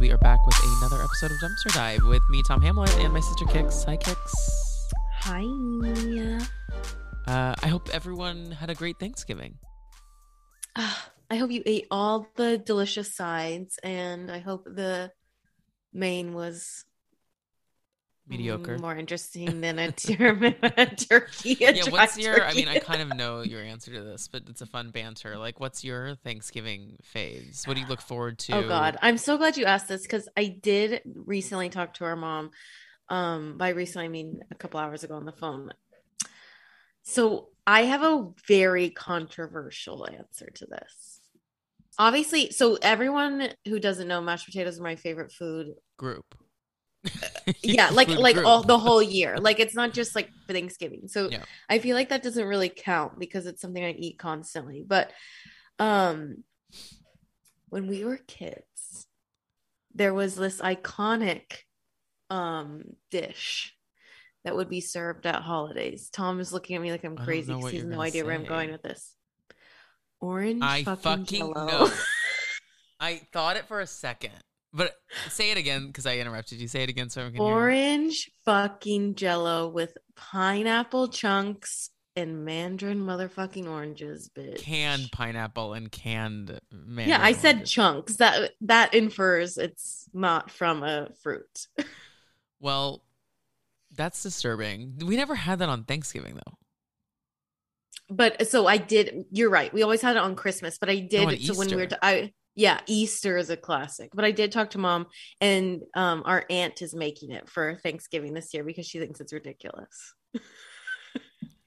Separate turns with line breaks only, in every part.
we are back with another episode of Dumpster Dive with me, Tom Hamlet, and my sister Kix. Hi, Kix.
Hi.
Uh, I hope everyone had a great Thanksgiving.
Ah, I hope you ate all the delicious sides, and I hope the main was
Mediocre.
more interesting than a, tur- a turkey. a
yeah, what's your? I mean, I kind of know your answer to this, but it's a fun banter. Like, what's your Thanksgiving faves? What do you look forward to?
Oh God, I'm so glad you asked this because I did recently talk to our mom. Um, by recently I mean a couple hours ago on the phone. So I have a very controversial answer to this. Obviously, so everyone who doesn't know, mashed potatoes are my favorite food.
Group.
Yeah, like like
group.
all the whole year. Like it's not just like Thanksgiving. So
Yeah.
I feel like that doesn't really count because it's something I eat constantly. But um when we were kids, there was this iconic um dish that would be served at holidays. Tom is looking at me like I'm crazy because he has no idea where I'm going with this. Orange
I
fucking,
fucking know. I thought it for a second, but say it again because I interrupted you. Say it again so everyone can hear.
Orange fucking jello with pineapple chunks and mandarin motherfucking oranges, bitch.
Canned pineapple and canned mandarin
yeah, I said chunks. That that infers it's not from a fruit.
Well, that's disturbing. We never had that on Thanksgiving though.
But so I did. You're right. We always had it on Christmas, but I did.
on
so when we were,
Easter.
I yeah, Easter is a classic. But I did talk to mom, and um, our aunt is making it for Thanksgiving this year because she thinks it's ridiculous,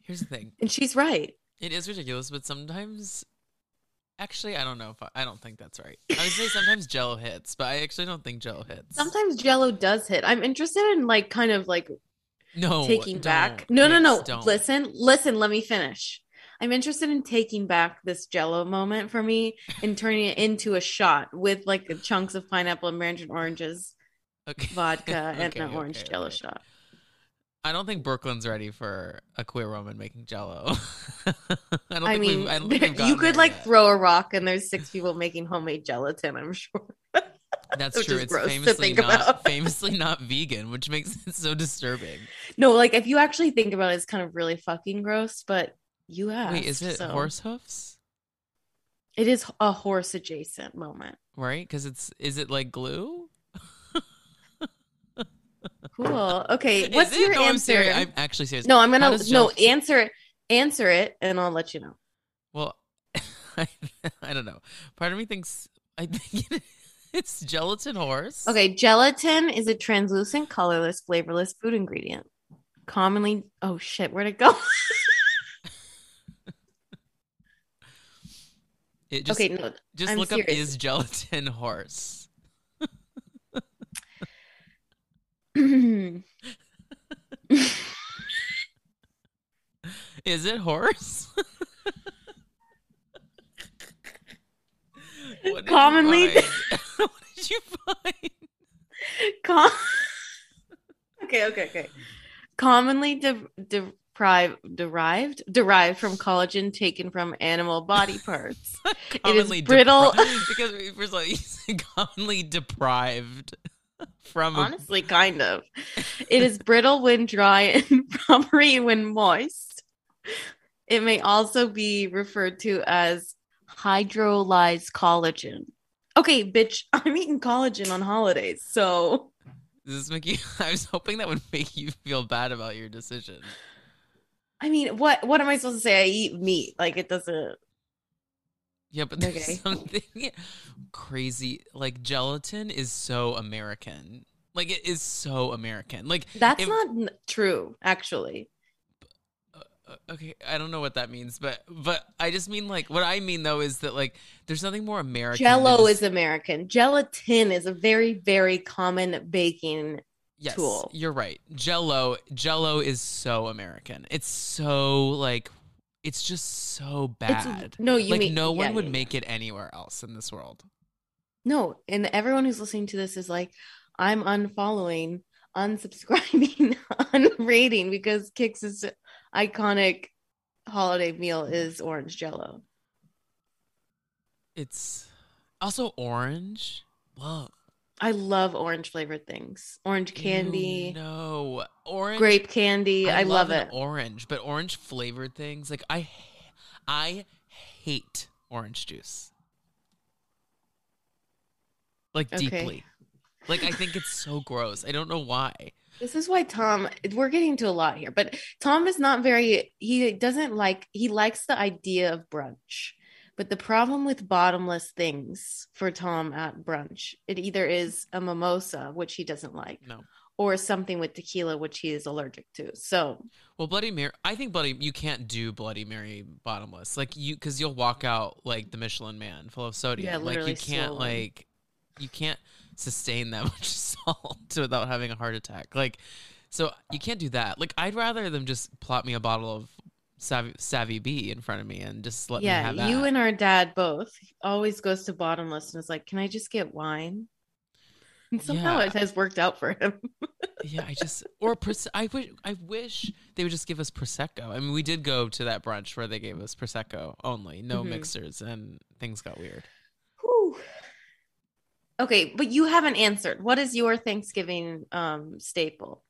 Here's the thing.
and she's right.
It is ridiculous, but sometimes actually I don't know if I, I don't think that's right. I would say sometimes Jello hits, but I actually don't think Jello hits.
Sometimes Jello does hit. I'm interested in like kind of like
no
taking back.
don't.
No, no, no.
Don't.
Listen, listen. Let me finish. I'm interested in taking back this Jello moment for me and turning it into a shot with like chunks of pineapple and mandarin oranges,
Okay.
vodka, and
Okay,
an orange
okay,
Jello
okay.
shot.
I don't think Brooklyn's ready for a queer woman making Jello. I don't
I
think
mean,
I don't think
you could like
yet.
throw a rock and there's six people making homemade gelatin. I'm sure.
That's true. It's famously not famously not vegan, which makes it so disturbing.
No, like if you actually think about it, it's kind of really fucking gross. But you asked.
Wait, is it
so-
horse hoofs?
It is a horse adjacent moment.
Right? Because it's is it like glue?
Cool. Okay, what's your
no, I'm
answer?
I'm actually serious.
No, I'm gonna no
gel-
answer answer it, and I'll let you know.
Well, I, I don't know. Part of me thinks I think it, it's gelatin horse.
Okay, gelatin is a translucent, colorless, flavorless food ingredient. Commonly, oh shit, where'd it go?
It just,
okay, no,
just
I'm
look up is gelatin horse. Is it horse? What
Commonly-
what did you find?
Com- okay, okay, okay. Commonly de- derived, derived from collagen taken from animal body parts.
it is
brittle-
depri- because of all, you commonly deprived from a
Honestly, kind of. It is brittle when dry and rubbery when moist. It may also be referred to as hydrolyzed collagen. Okay, bitch, I'm eating collagen on holidays, so
Does this make you? I was hoping that would make you feel bad about your decision.
I mean, what what am I supposed to say? I eat meat, like it doesn't.
Yeah, but there's
Okay.
something crazy. Like gelatin is so American. Like it is so American. Like
That's
if-
not true, actually.
uh, okay, I don't know what that means, but but I just mean like what I mean though is that like there's nothing more American.
Jello
just-
is American. Gelatin is a very very common baking.
Yes,
tool.
You're right. Jello, Jello is so American. It's so like it's just so
It's
bad.
no, you
like
mean
no one
yeah,
would
yeah,
make it anywhere else in this world.
No, and everyone who's listening to this is like, I'm unfollowing, unsubscribing, unrating because Kix's iconic holiday meal is orange jello.
It's also orange. Love.
I love orange flavored things. Orange candy,
no, orange
grape candy. I, love,
an
it.
Orange, but orange flavored things like I, I hate orange juice. Like
Okay.
deeply. Like I think it's so gross. I don't know why.
This is why Tom, we're getting to a lot here, but Tom is not very, he doesn't like, he likes the idea of brunch. But the problem with bottomless things for Tom at brunch, it either is a mimosa, which he doesn't like,
No.
or something with tequila, which he is allergic to. So,
Well, Bloody Mary. I think Bloody. You can't do Bloody Mary bottomless. Like you, because you'll walk out like the Michelin Man, full of sodium.
Yeah,
like
literally
you can't like, you can't sustain that much salt without having a heart attack. Like, so you can't do that. Like I'd rather them just plop me a bottle of Savvy, Savvy B in front of me and just let me
yeah,
have that.
you and our dad both always goes to bottomless and is like, can I just get wine? And somehow
Yeah.
it has worked out for him.
yeah, I just or I wish I wish they would just give us prosecco. I mean, we did go to that brunch where they gave us prosecco only, no
Mhm.
mixers, and things got weird.
Whew. Okay, but you haven't answered. What is your Thanksgiving um staple?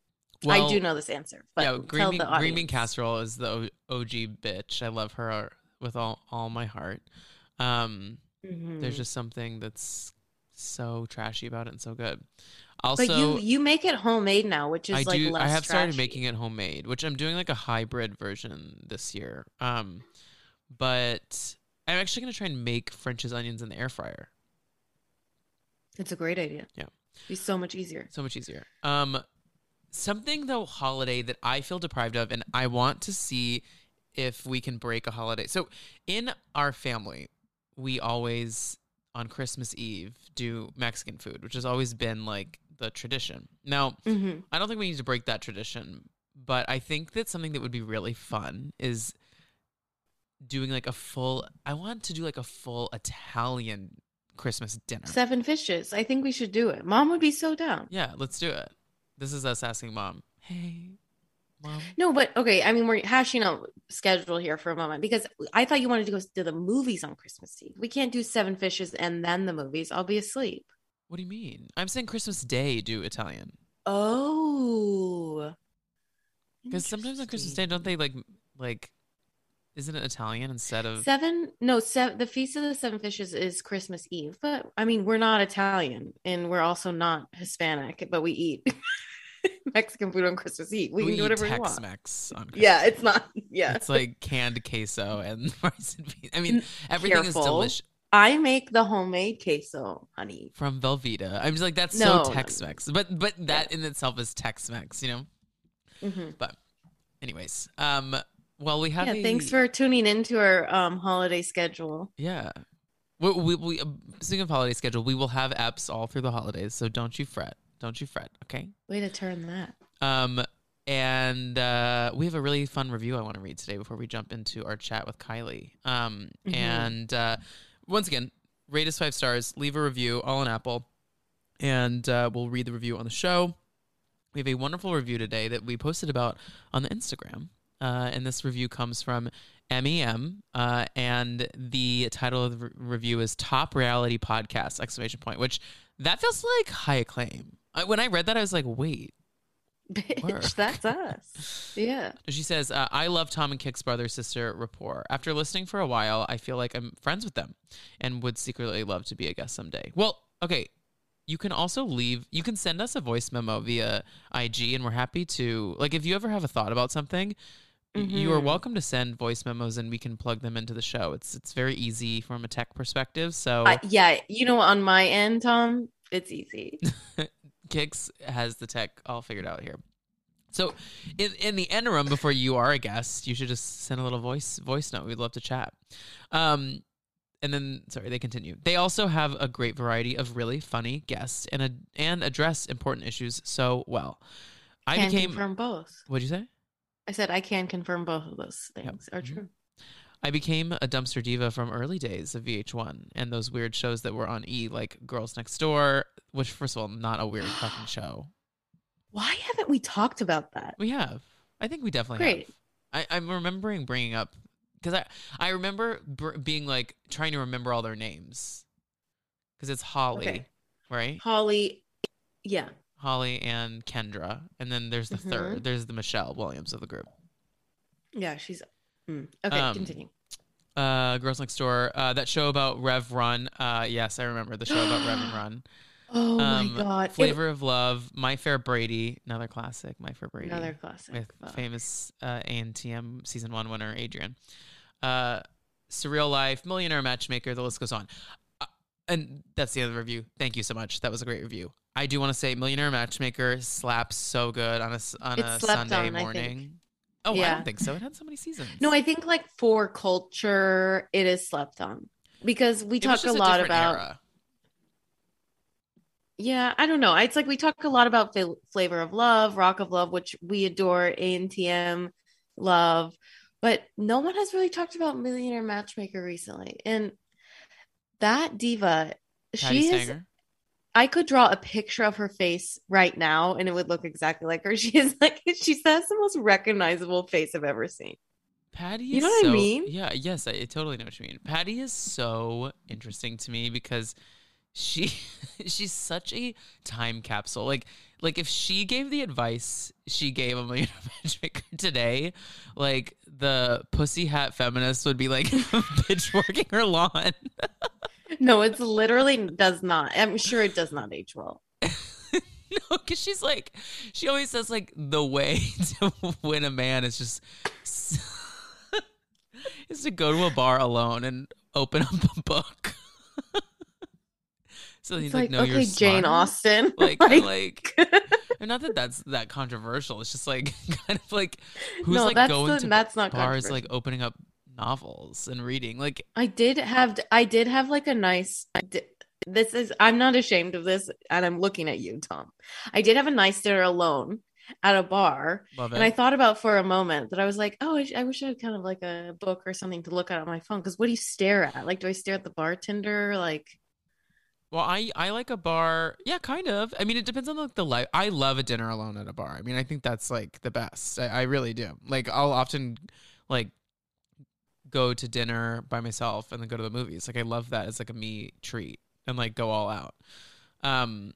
I do know this answer, but
yeah,
tell
green bean,
the
green bean casserole is the OG bitch. I love her with all all my heart. Um,
Mhm.
there's just something that's so trashy about it and so good. Also,
but you you make it homemade now, which is
I
like
do.
less
I have started making it homemade, which I'm doing like a hybrid version this year. Um, but I'm actually gonna try and make French's onions in the air fryer.
It's a great idea.
Yeah.
It'd be so much easier.
So much easier. Um, something though holiday that I feel deprived of, and I want to see if we can break a holiday. So in our family, we always on Christmas Eve do Mexican food, which has always been like the tradition. Now,
hmm
I don't think we need to break that tradition, but I think that something that would be really fun is doing like a full I want to do like a full Italian Christmas dinner.
Seven fishes. I think we should do it. Mom would be so down.
Yeah, let's do it. This is us asking mom. Hey, mom.
No, but okay. I mean, we're hashing out schedule here for a moment because I thought you wanted to go to the movies on Christmas Eve. We can't do Seven Fishes and then the movies. I'll be asleep.
What do you mean? I'm saying Christmas Day do Italian.
Oh,
Because sometimes on Christmas Day, don't they like like isn't it Italian instead of
Seven, no, seven. The Feast of the Seven Fishes is Christmas Eve, but I mean, we're not Italian and we're also not Hispanic, but we eat Mexican food on Christmas Eve. We, can do whatever we want.
Tex-Mex on Christmas
Yeah, it's not. Yeah,
It's like canned queso and rice and beans. I mean, everything is delicious
I make the homemade queso, honey.
from Velveeta. I'm just like that's
No, no,
so. Tex-Mex, but but that in itself is Tex-Mex, you know.
hmm
Anyways, um, well we have
Yeah,
a,
thanks for tuning into our um, holiday schedule.
yeah. We, we, we, uh, speaking of holiday schedule, we will have apps all through the holidays, so don't you fret. Don't you fret, okay?
Way to turn that.
Um, and uh, we have a really fun review I want to read today before we jump into our chat with Kylie. Um,
Mhm.
and uh, once again, rate us five stars, leave a review, all on Apple, and uh, we'll read the review on the show. We have a wonderful review today that we posted about on the Instagram. Uh, and this review comes from MEM, uh, and the title of the re- review is "Top Reality Podcast!" Exclamation point. Which that feels like high acclaim. I, when I read that, I was like, "Wait,
Bitch, that's us. Yeah.
She says, uh, I love Tom and Kick's brother sister rapport. After listening for a while, I feel like I'm friends with them and would secretly love to be a guest someday. Well, okay. You can also leave, you can send us a voice memo via IG, and we're happy to, like, if you ever have a thought about something, y- you are
Mhm.
welcome to send voice memos and we can plug them into the show. It's it's very easy from a tech perspective. So
I, yeah. You know, on my end, Tom, it's easy.
Kix has the tech all figured out here. So, in in the interim, before you are a guest, you should just send a little voice voice note. We'd love to chat. Um, and then sorry, they continue. They also have a great variety of really funny guests and a, and address important issues so well. I
can
became.
from both.
What'd you say?
I said I can confirm both of those things are
Mhm.
true.
I became a dumpster diva from early days of VH1 and those weird shows that were on E, like Girls Next Door, which first of all, not a weird fucking show.
Why haven't we talked about that?
We have. I think we definitely
Great.
have. I, I'm remembering bringing up because I I remember br- being like trying to remember all their names because it's Holly,
Okay.
right?
Holly, Yeah.
Holly and Kendra, and then there's the
Mhm.
third. There's the Michelle Williams of the group.
Yeah, she's mm. okay.
Um,
continue.
Uh, Girls Next Door. Uh, that show about Rev Run. Uh, yes, I remember the show about Rev and Run.
Oh
um,
my god! It-
Flavor of Love. My Fair Brady. Another classic. My Fair Brady.
another classic.
with
Fuck.
famous uh, ANTM season one winner Adrianne. Uh, Surreal Life, Millionaire Matchmaker, the list goes on. Uh, and that's the other review. Thank you so much. That was a great review. I do want to say Millionaire Matchmaker slaps so good on a on
It
a Sunday
on, I
morning. Oh, I
Yeah.
don't think so. It had so many seasons.
No, I think like for culture, it is slept on because we
It
talk a
just
lot about.
era.
Yeah, I don't know. It's like we talk a lot about Fla- Flavor of Love, Rock of Love, which we adore, ANTM, love, but no one has really talked about Millionaire Matchmaker recently. And that diva,
Patti
she.
Stanger.
I could draw a picture of her face right now, and it would look exactly like her. She is like she has the most recognizable face I've ever seen.
Patti
You know what I mean?
Yeah, yes, I, I totally know what you mean. Patti is so interesting to me because she she's such a time capsule. Like like if she gave the advice she gave a million matchmaker today, like the pussy hat feminist would be like pitchforking her lawn.
No, it's literally does not. I'm sure it does not age well.
no, because she's like she always says like the way to win a man is just is to go to a bar alone and open up a book. so he's
like,
like, no,
okay,
you're
Jane
smart."
Austen.
Like, like, and not that that's that controversial. It's just like kind of like who's
no,
like going
the,
to
that's not
bars, like opening up novels and reading. Like,
I did have I did have like a nice I di- this is I'm not ashamed of this and I'm looking at you Tom. I did have a nice dinner alone at a bar
love it.
and I thought about for a moment that I was like, "Oh, I, sh- I wish I had kind of like a book or something to look at on my phone cuz what do you stare at? Like do I stare at the bartender like
Well, I I like a bar. Yeah, kind of. I mean, it depends on like the life. I love a dinner alone at a bar. I mean, I think that's like the best. I, I really do. Like, I'll often like go to dinner by myself and then go to the movies. Like, I love that as like a me treat and like go all out. Um,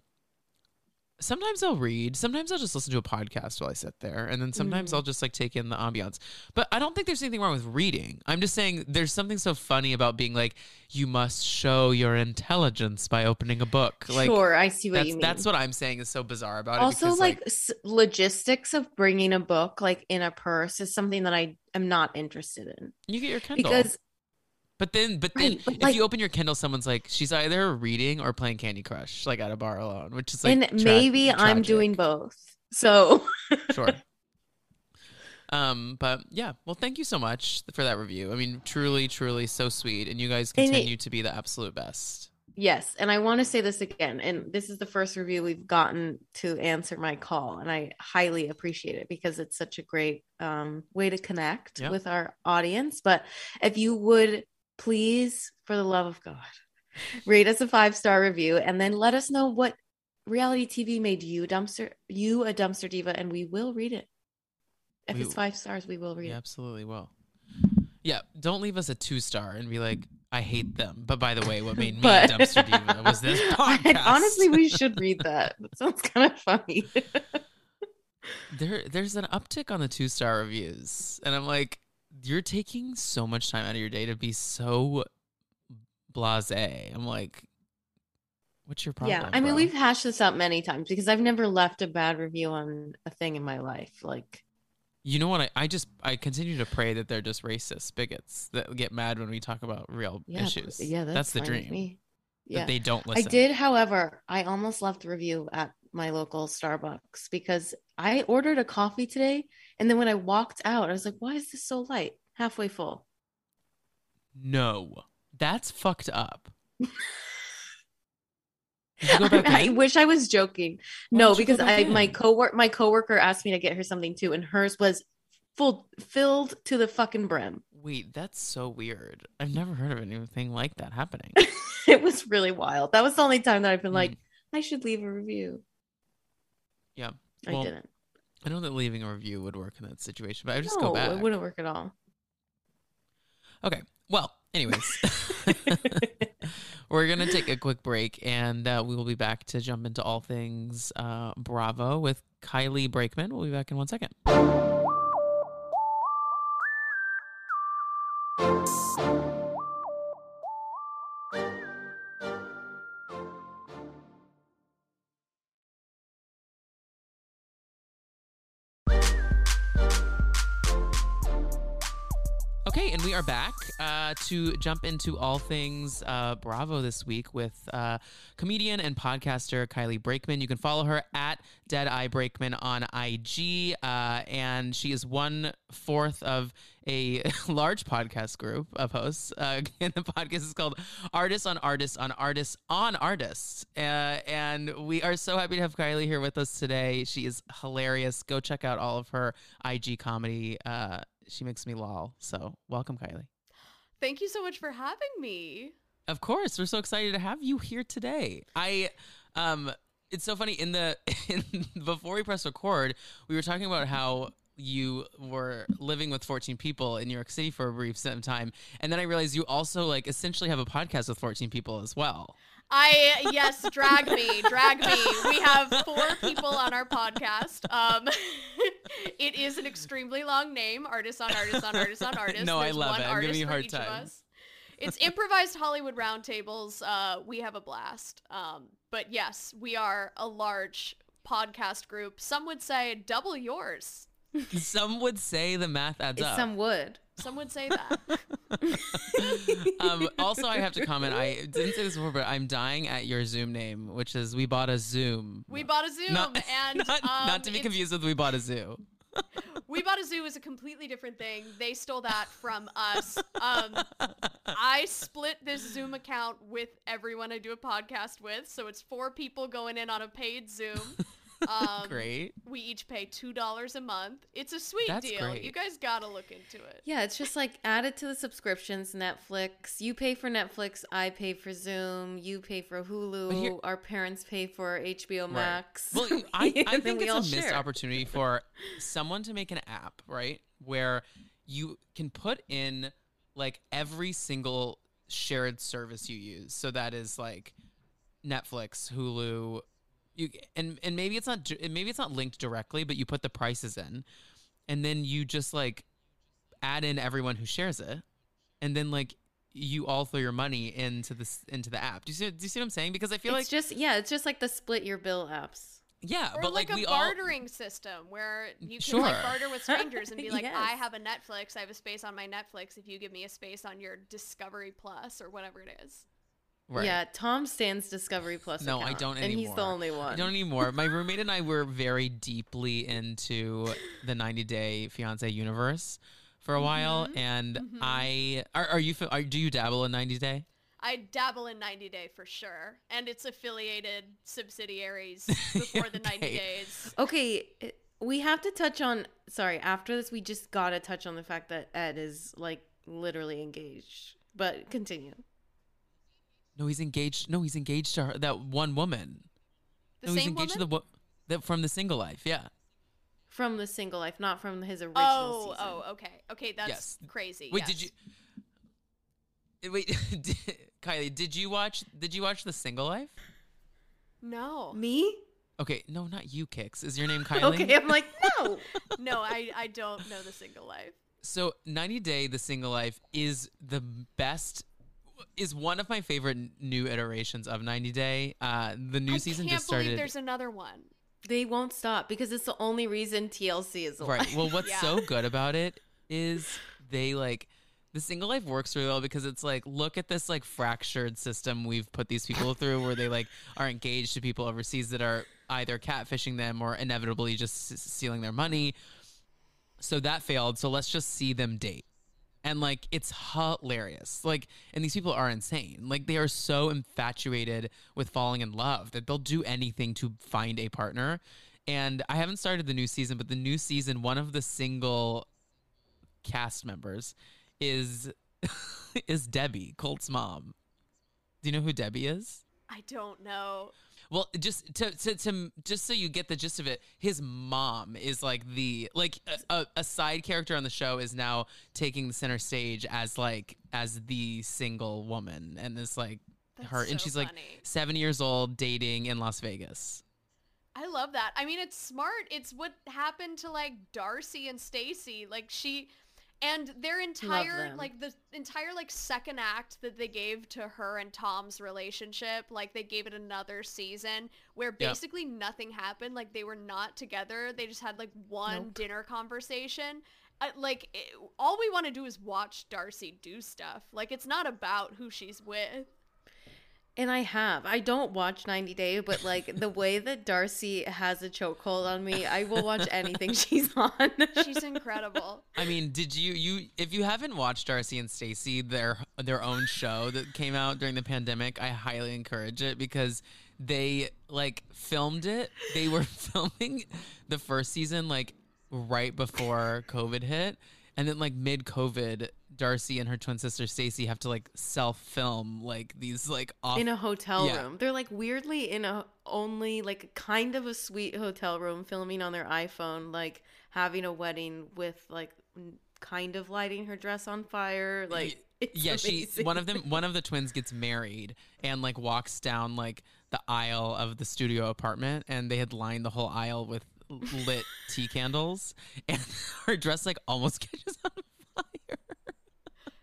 sometimes I'll read. Sometimes I'll just listen to a podcast while I sit there, and then sometimes
Mhm.
I'll just like take in the ambiance. But I don't think there's anything wrong with reading. I'm just saying there's something so funny about being like, you must show your intelligence by opening a book. Like,
sure, I see what you mean.
that's what I'm saying is so bizarre about it.
also
because,
like, s- logistics of bringing a book like in a purse is something that I am not interested in
you get your Kindle,
because
but then but then
Right, but,
if
like-
you open your Kindle, someone's like, she's either reading or playing Candy Crush, like at a bar alone, which is like,
and
tra-
maybe I'm doing both. So
sure. Um, but yeah, well, thank you so much for that review. I mean, truly, truly so sweet, and you guys
And it-
continue to be the absolute best.
Yes, and I want to say this again, and this is the first review we've gotten to answer my call, and I highly appreciate it because it's such a great um, way to connect with our audience. But if you would please, for the love of God, rate us a five star review, and then let us know what reality TV made you dumpster you a dumpster diva, and we will read it. If
We-
it's five stars, we will read
Yeah,
it.
absolutely will. Yeah, don't leave us a two star and be like, I hate them. But by the way, what made me
But-
a dumpster diva was this podcast.
Honestly, we should read that. That sounds kind of funny.
there there's an uptick on the two star reviews, and I'm like, you're taking so much time out of your day to be so blasé. I'm like, what's your problem?
yeah, I mean,
bro?
we've hashed this out many times because I've never left a bad review on a thing in my life. Like,
You know what? I, I just I continue to pray that they're just racist bigots that get mad when we talk about real
yeah,
issues.
yeah, that's,
the dream.
me.
That
Yeah,
they don't
I did. However, I almost left review at my local Starbucks because I ordered a coffee today, and then when I walked out, I was like, "Why is this so light? Halfway full."
No, that's fucked up. Did you go back
I, wish I was joking.
Why
no,
don't you go
because I my coworker my coworker asked me to get her something too, and hers was full filled to the fucking brim.
Wait, that's so weird. I've never heard of anything like that happening.
it was really wild. That was the only time that I've been like,
Mm.
I should leave a review.
Yeah.
I didn't.
I know that leaving a review would work in that situation, but I just
no,
go back.
it wouldn't work at all.
Okay. Well, Anyways, we're gonna take a quick break, and uh, we will be back to jump into all things uh, Bravo with Kylie Brakeman. We'll be back in one second. We are back uh, to jump into all things uh, Bravo this week with uh, comedian and podcaster Kylie Brakeman. You can follow her at Dead Eye Brakeman on IG, uh, and she is one fourth of a large podcast group of hosts. Uh, and the podcast is called Artists on Artists on Artists on Artists. Uh, and we are so happy to have Kylie here with us today. She is hilarious. Go check out all of her IG comedy. She makes me lol. So welcome, Kylie.
Thank you so much for having me.
Of course, we're so excited to have you here today. I, um, it's so funny in the in, before we press record, we were talking about how you were living with 14 people in New York City for a brief time, and then I realized you also like essentially have a podcast with 14 people as well.
I yes, drag me, drag me. We have four people on our podcast. Um, it is an extremely long name: artists on artists on artists on artists.
No, I love
one
it. I'm giving you a hard time.
It's improvised Hollywood roundtables. Uh, we have a blast. Um, but yes, we are a large podcast group. Some would say double yours.
Some would say the math adds up.
Some would.
Some would say that.
um, also, I have to comment. I didn't say this before, but I'm dying at your Zoom name, which is we bought a Zoom.
We bought a Zoom,
not,
and
not,
um,
not to be confused with we bought a zoo.
We Bought a Zoo is a completely different thing. They stole that from us. Um, I split this Zoom account with everyone I do a podcast with, so it's four people going in on a paid Zoom. Um,
Great.
We each pay two dollars a month. It's a sweet
That's
deal.
great.
You guys gotta look into it.
Yeah, it's just like add it to the subscriptions. Netflix. You pay for Netflix. I pay for Zoom. You pay for Hulu.
Here-
our parents pay for HBO
Right.
Max.
Well, I, I think
we
it's a
all
missed
share.
opportunity for someone to make an app, right? Where you can put in like every single shared service you use. So that is like Netflix, Hulu, you and and maybe it's not maybe it's not linked directly, but you put the prices in, and then you just like add in everyone who shares it, and then like you all throw your money into this into the app. Do you see? Do you see what I'm saying? Because I feel
it's
like
just yeah, it's just like the split your bill apps.
yeah,
Or
but
like,
like,
a
we all
bartering system where you can
Sure.
like barter with strangers and be like,
Yes.
I have a Netflix, I have a space on my Netflix. If you give me a space on your Discovery Plus or whatever it is.
Right.
Yeah, Tom stands Discovery Plus.
No, I don't anymore.
and he's the only one.
I don't anymore. My roommate and I were very deeply into the 90 Day Fiance universe for a while,
Mm-hmm.
and I are, are you are, do you dabble in 90 Day?
I dabble in 90 Day for sure, and its affiliated subsidiaries before the 90
Okay.
days.
Okay, we have to touch on. Sorry, after this, we just gotta touch on the fact that Ed is like literally engaged. But continue.
No, he's engaged. No, he's engaged to her, that one woman.
The
no, he's
same
engaged
woman?
to the wo- that from the single life. Yeah.
From the single life, not from his original
Oh,
season.
oh, okay, okay, that's
Yes.
crazy.
Wait,
yes.
did you? Eh, Wait, did, Kylie, did you watch? Did you watch the single life?
No,
Me?
Okay, no, not you, Kix. Is your name Kylie?
Okay, I'm like, no.
no, I I don't know the single life.
So 90 Day the Single Life is the best is one of my favorite new iterations of 90 Day. Uh the new
I
season
can't
just
believe
started.
there's another one.
they won't stop because it's the only reason TLC is alive.
Right. Well, what's
Yeah.
so good about it is they like the single life works really well because it's like look at this like fractured system we've put these people through where they like are engaged to people overseas that are either catfishing them or inevitably just s- stealing their money. So that failed. So let's just see them date. And like it's hilarious. Like and these people are insane. Like they are so infatuated with falling in love that they'll do anything to find a partner. And I haven't started the new season, but the new season one of the single cast members is is Debbie, Colt's mom. Do you know who Debbie is?
I don't know.
Well, just to, to to just so you get the gist of it, his mom is like the like a, a, side character on the show is now taking the center stage as like as the single woman, and this like
That's
her, and
so
she's like seven years old, dating in Las Vegas.
I love that. I mean, it's smart. It's what happened to like Darcey and Stacey. Like she and their entire like the entire like second act that they gave to her and Tom's relationship, like they gave it another season where basically nothing happened. Like they were not together. They just had like one
Nope.
dinner conversation. Uh, like it, all we want to do is watch Darcey do stuff. Like it's not about who she's with.
And I have. I don't watch 90 Day, but like the way that Darcey has a chokehold on me, I will watch anything she's on.
She's incredible.
I mean, did you you if you haven't watched Darcey and Stacey their their own show that came out during the pandemic, I highly encourage it because they like filmed it. They were filming the first season like right before COVID hit, and then like mid COVID, Darcey and her twin sister Stacey have to like self film like these like off
in a hotel
Yeah.
room. They're like weirdly in a only like kind of a sweet hotel room filming on their iPhone, like having a wedding with like kind of lighting her dress on fire. Like it's
yeah, she one of them one of the twins gets married and like walks down like the aisle of the studio apartment and they had lined the whole aisle with lit tea candles and her dress like almost catches on fire.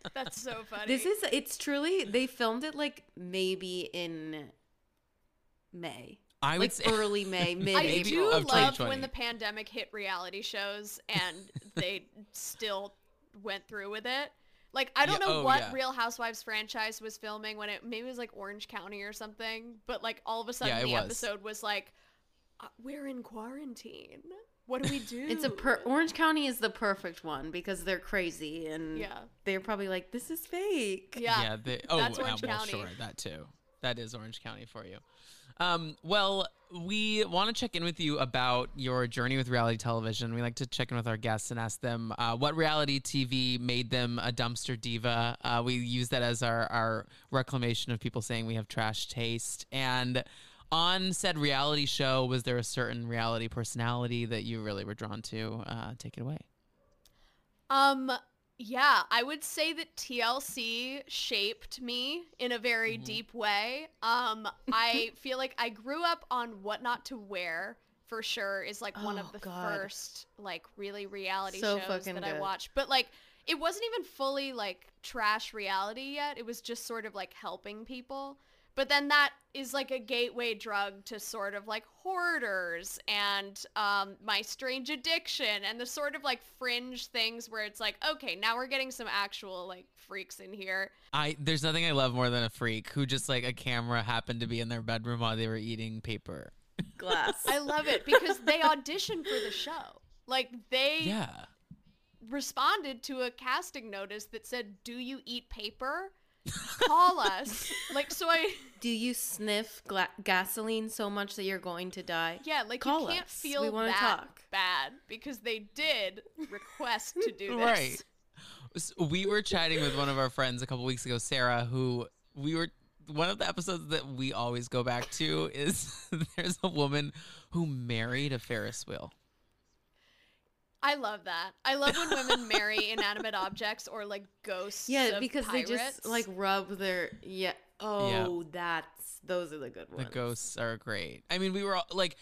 That's so funny.
This is it's truly they filmed it like maybe in May.
I would
like
say
early May, mid
I do
of
love when the pandemic hit reality shows and they still went through with it. Like I don't
Yeah,
know
oh,
what
yeah.
Real Housewives franchise was filming when it maybe it was like Orange County or something, but like all of a sudden
Yeah,
the
was.
episode was like uh, we're in quarantine. What do we do?
It's a per- Orange County is the perfect one because they're crazy and
Yeah.
they're probably like this is fake.
yeah.
yeah, they, oh,
That's
uh,
Orange
well,
County.
sure, that too. That is Orange County for you. Um, well, we want to check in with you about your journey with reality television. We like to check in with our guests and ask them uh, what reality TV made them a dumpster diva. Uh, we use that as our, our reclamation of people saying we have trash taste. And on said reality show, was there a certain reality personality that you really were drawn to? Uh, take it away.
Um, yeah, I would say that TLC shaped me in a very
Mm-hmm.
deep way. Um, I feel like I grew up on What Not to Wear for sure is like one
Oh,
of the
God.
first like really reality
So
shows
fucking
that I watched. But like it wasn't even fully like trash reality yet. It was just sort of like helping people. But then that is like a gateway drug to sort of like hoarders and um, my strange addiction and the sort of like fringe things where it's like, okay, now we're getting some actual like freaks in here.
I there's nothing I love more than a freak who just like a camera happened to be in their bedroom while they were eating paper.
Glass.
I love it because they auditioned for the show. Like they
Yeah.
responded to a casting notice that said, "Do you eat paper? Call us." Like so I
Do you sniff gla- gasoline so much that you're going to die?
yeah, like
Call
you can't
us.
feel
We wanna
that
talk.
bad because they did request to do this.
Right. S- We were chatting with one of our friends a couple weeks ago, Sarah, who we were one of the episodes that we always go back to is there's a woman who married a Ferris wheel.
I love that. I love when women marry inanimate objects or like ghosts.
Yeah,
of
because they just like rub their yeah. Oh, that's those are the good ones.
The ghosts are great. I mean, we were all like,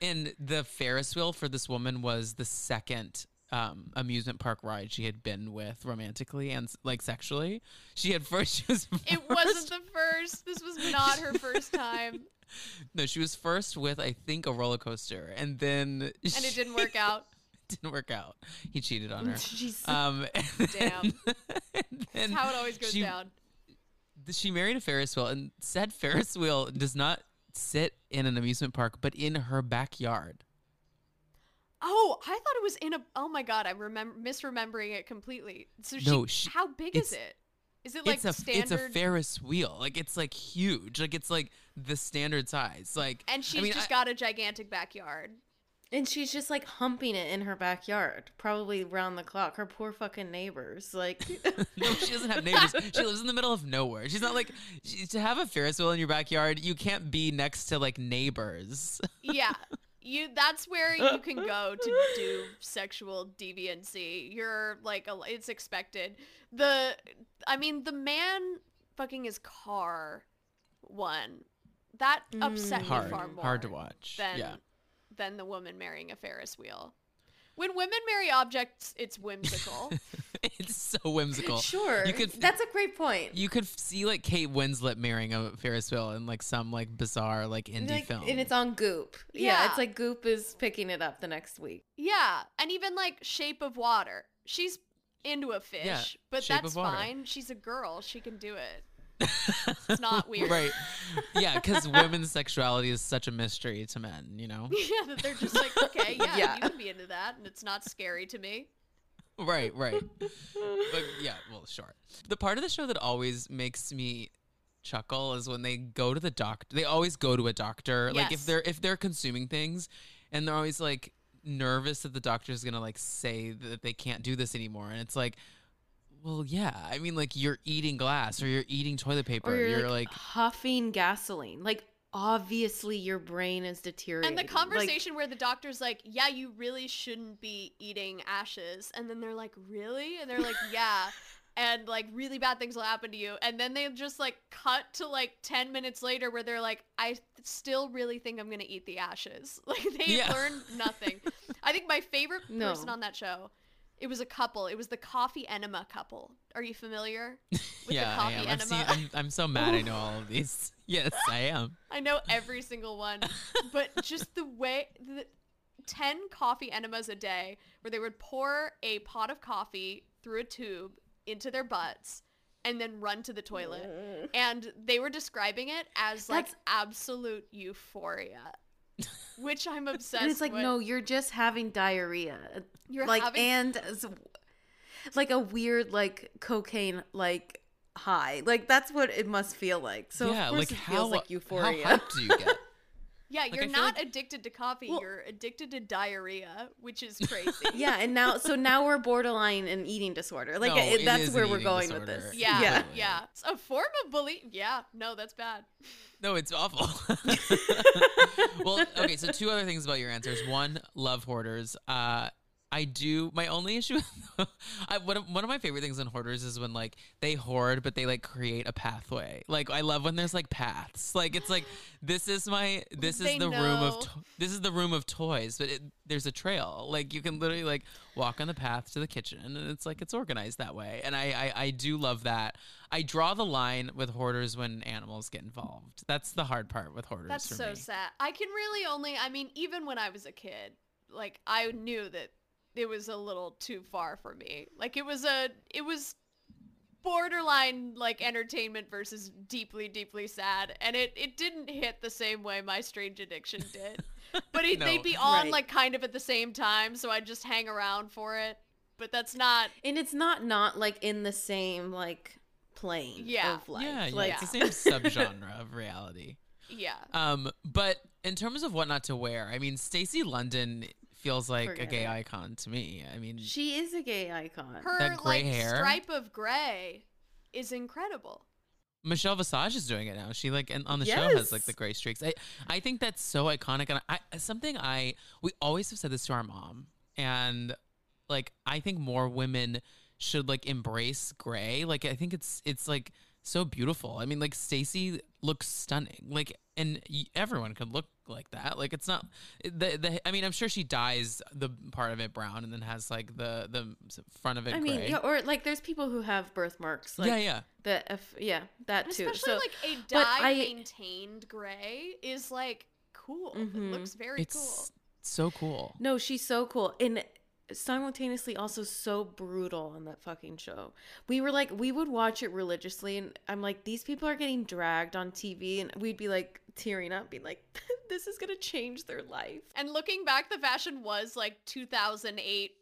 and the Ferris wheel for this woman was the second um, amusement park ride she had been with romantically and like sexually. She had first, she was
It wasn't the first. This was not her first time,
No, she was first with I think a roller coaster, and then
and it didn't work out.
didn't work out. He cheated on her. Um,
Damn.
and
That's how it always goes
she,
down.
She married a Ferris wheel, and said Ferris wheel does not sit in an amusement park, but in her backyard.
Oh, I thought it was in a. Oh my god, I'm remember misremembering it completely. So she,
No, she-
how big is it? Is it like
it's a
standard?
it's a Ferris wheel. Like it's like huge. Like it's like the standard size. Like
and she's
I mean,
just
I-
got a gigantic backyard.
And she's just like humping it in her backyard, probably round the clock. Her poor fucking neighbors. Like,
no, she doesn't have neighbors. She lives in the middle of nowhere. She's not like she, to have a Ferris wheel in your backyard. You can't be next to like neighbors.
yeah. You that's where you can go to do sexual deviancy. You're like a- it's expected. The I mean the man fucking his car one. That upset me
hard,
far more.
hard to watch.
than
yeah,
than the woman marrying a Ferris wheel. When women marry objects, it's whimsical.
it's so whimsical.
sure.
You could
That's a great point.
you could see like Kate Winslet marrying a Ferris wheel in like some like bizarre like indie
Like,
film.
and it's on Goop. Yeah.
Yeah.
it's like Goop is picking it up the next week.
yeah, and even like Shape of Water. She's into a fish,
Yeah,
but that's fine. She's a girl. She can do it. It's not weird.
right? Yeah, because women's sexuality is such a mystery to men. You know.
yeah, that they're just like, okay, yeah,
Yeah.
you can be into that, and it's not scary to me.
Right, right. but yeah, well, sure. The part of the show that always makes me chuckle is when they go to the doctor. They always go to a doctor. Like if they're if they're consuming things, and they're always like nervous that the doctor's gonna like say that they can't do this anymore, and it's like. Well, yeah. I mean, like you're eating glass or you're eating toilet paper.
Or you're,
you're
like,
like,
huffing gasoline. Like, obviously, your brain is deteriorating.
And the
Like,
conversation where the doctor's like, "Yeah, you really shouldn't be eating ashes," and then they're like, "Really?" And they're like, "Yeah." And like really bad things will happen to you, and then they just like cut to like ten minutes later where they're like, "I still really think I'm gonna eat the ashes." Like they
Yeah.
learned nothing. I think my favorite
No.
person on that show, it was a couple. It was the coffee enema couple. Are you familiar with
yeah,
the
I
coffee
am. I've
enema?
seen, I'm, I'm so mad I know all of these. Yes, I am.
I know every single one, but just the way the 10 coffee enemas a day where they would pour a pot of coffee through a tube into their butts and then run to the toilet. And they were describing it as like
That's-
absolute euphoria, which I'm obsessed
and it's like,
with.
no, you're just having diarrhea.
You're
like,
having-
and s- like a weird, like, cocaine, like, high. Like, that's what it must feel like. So,
yeah,
of course,
like
it
how
feels like euphoria.
How
euphoria.
hyped do you get?
yeah,
I
you're
feel
not
like-
addicted to coffee.
Well-
you're addicted to diarrhea, which is crazy.
yeah, and now, so now we're borderline an eating disorder. Like,
No,
it,
it
that's
is
where
an
we're
eating
going with
disorder.
this.
Yeah,
Yeah.
yeah, It's a form of belief. Yeah, no, that's bad.
No, it's awful. well, okay, so two other things about your answers. One, love hoarders. Uh I do. My only issue, I, one of one of my favorite things in hoarders is when like they hoard, but they like create a pathway. Like I love when there's like paths. Like it's like this is my this is
They
the room of to- this is the room of toys, but it, there's a trail. Like you can literally like walk on the path to the kitchen, and it's like it's organized that way. And I I, I do love that. I draw the line with hoarders when animals get involved. That's the hard part with hoarders.
That's
for
so
me.
sad. I can really only, I mean, even when I was a kid, like I knew that it was a little too far for me. Like it was a, it was borderline like entertainment versus deeply, deeply sad, and it it didn't hit the same way my strange addiction did. But it,
No.
they'd be on
Right.
like kind of at the same time, so I'd just hang around for it. But that's not.
And it's not not like in the same like plane
Yeah.
of life.
Yeah, yeah,
like
it's the same subgenre of reality.
Yeah.
Um, but in terms of what not to wear, I mean, Stacy London feels like a gay
it.
icon to me. I mean,
she is a gay icon.
Her
That gray
like
hair.
stripe of gray is incredible.
Michelle Visage is doing it now. She like in, on the show has like the gray streaks. I I think that's so iconic, and I something I we always have said this to our mom, and like I think more women should like embrace gray. Like I think it's it's like so beautiful. I mean, like Stacy looks stunning. Like and everyone could look like that. Like it's not the the. I mean, I'm sure she dyes the part of it brown and then has like the the front of it
I mean, yeah, or like there's people who have birthmarks. Like,
yeah, yeah.
That if yeah, that too.
especially
so
like a dye
I-
maintained gray is like cool. It
Mhm.
looks very
It's
cool.
so cool.
no, she's so cool and simultaneously also so brutal on that fucking show. We were like, we would watch it religiously, and I'm like, these people are getting dragged on TV, and we'd be like tearing up, being like, this is gonna change their life.
And looking back, the fashion was like 2008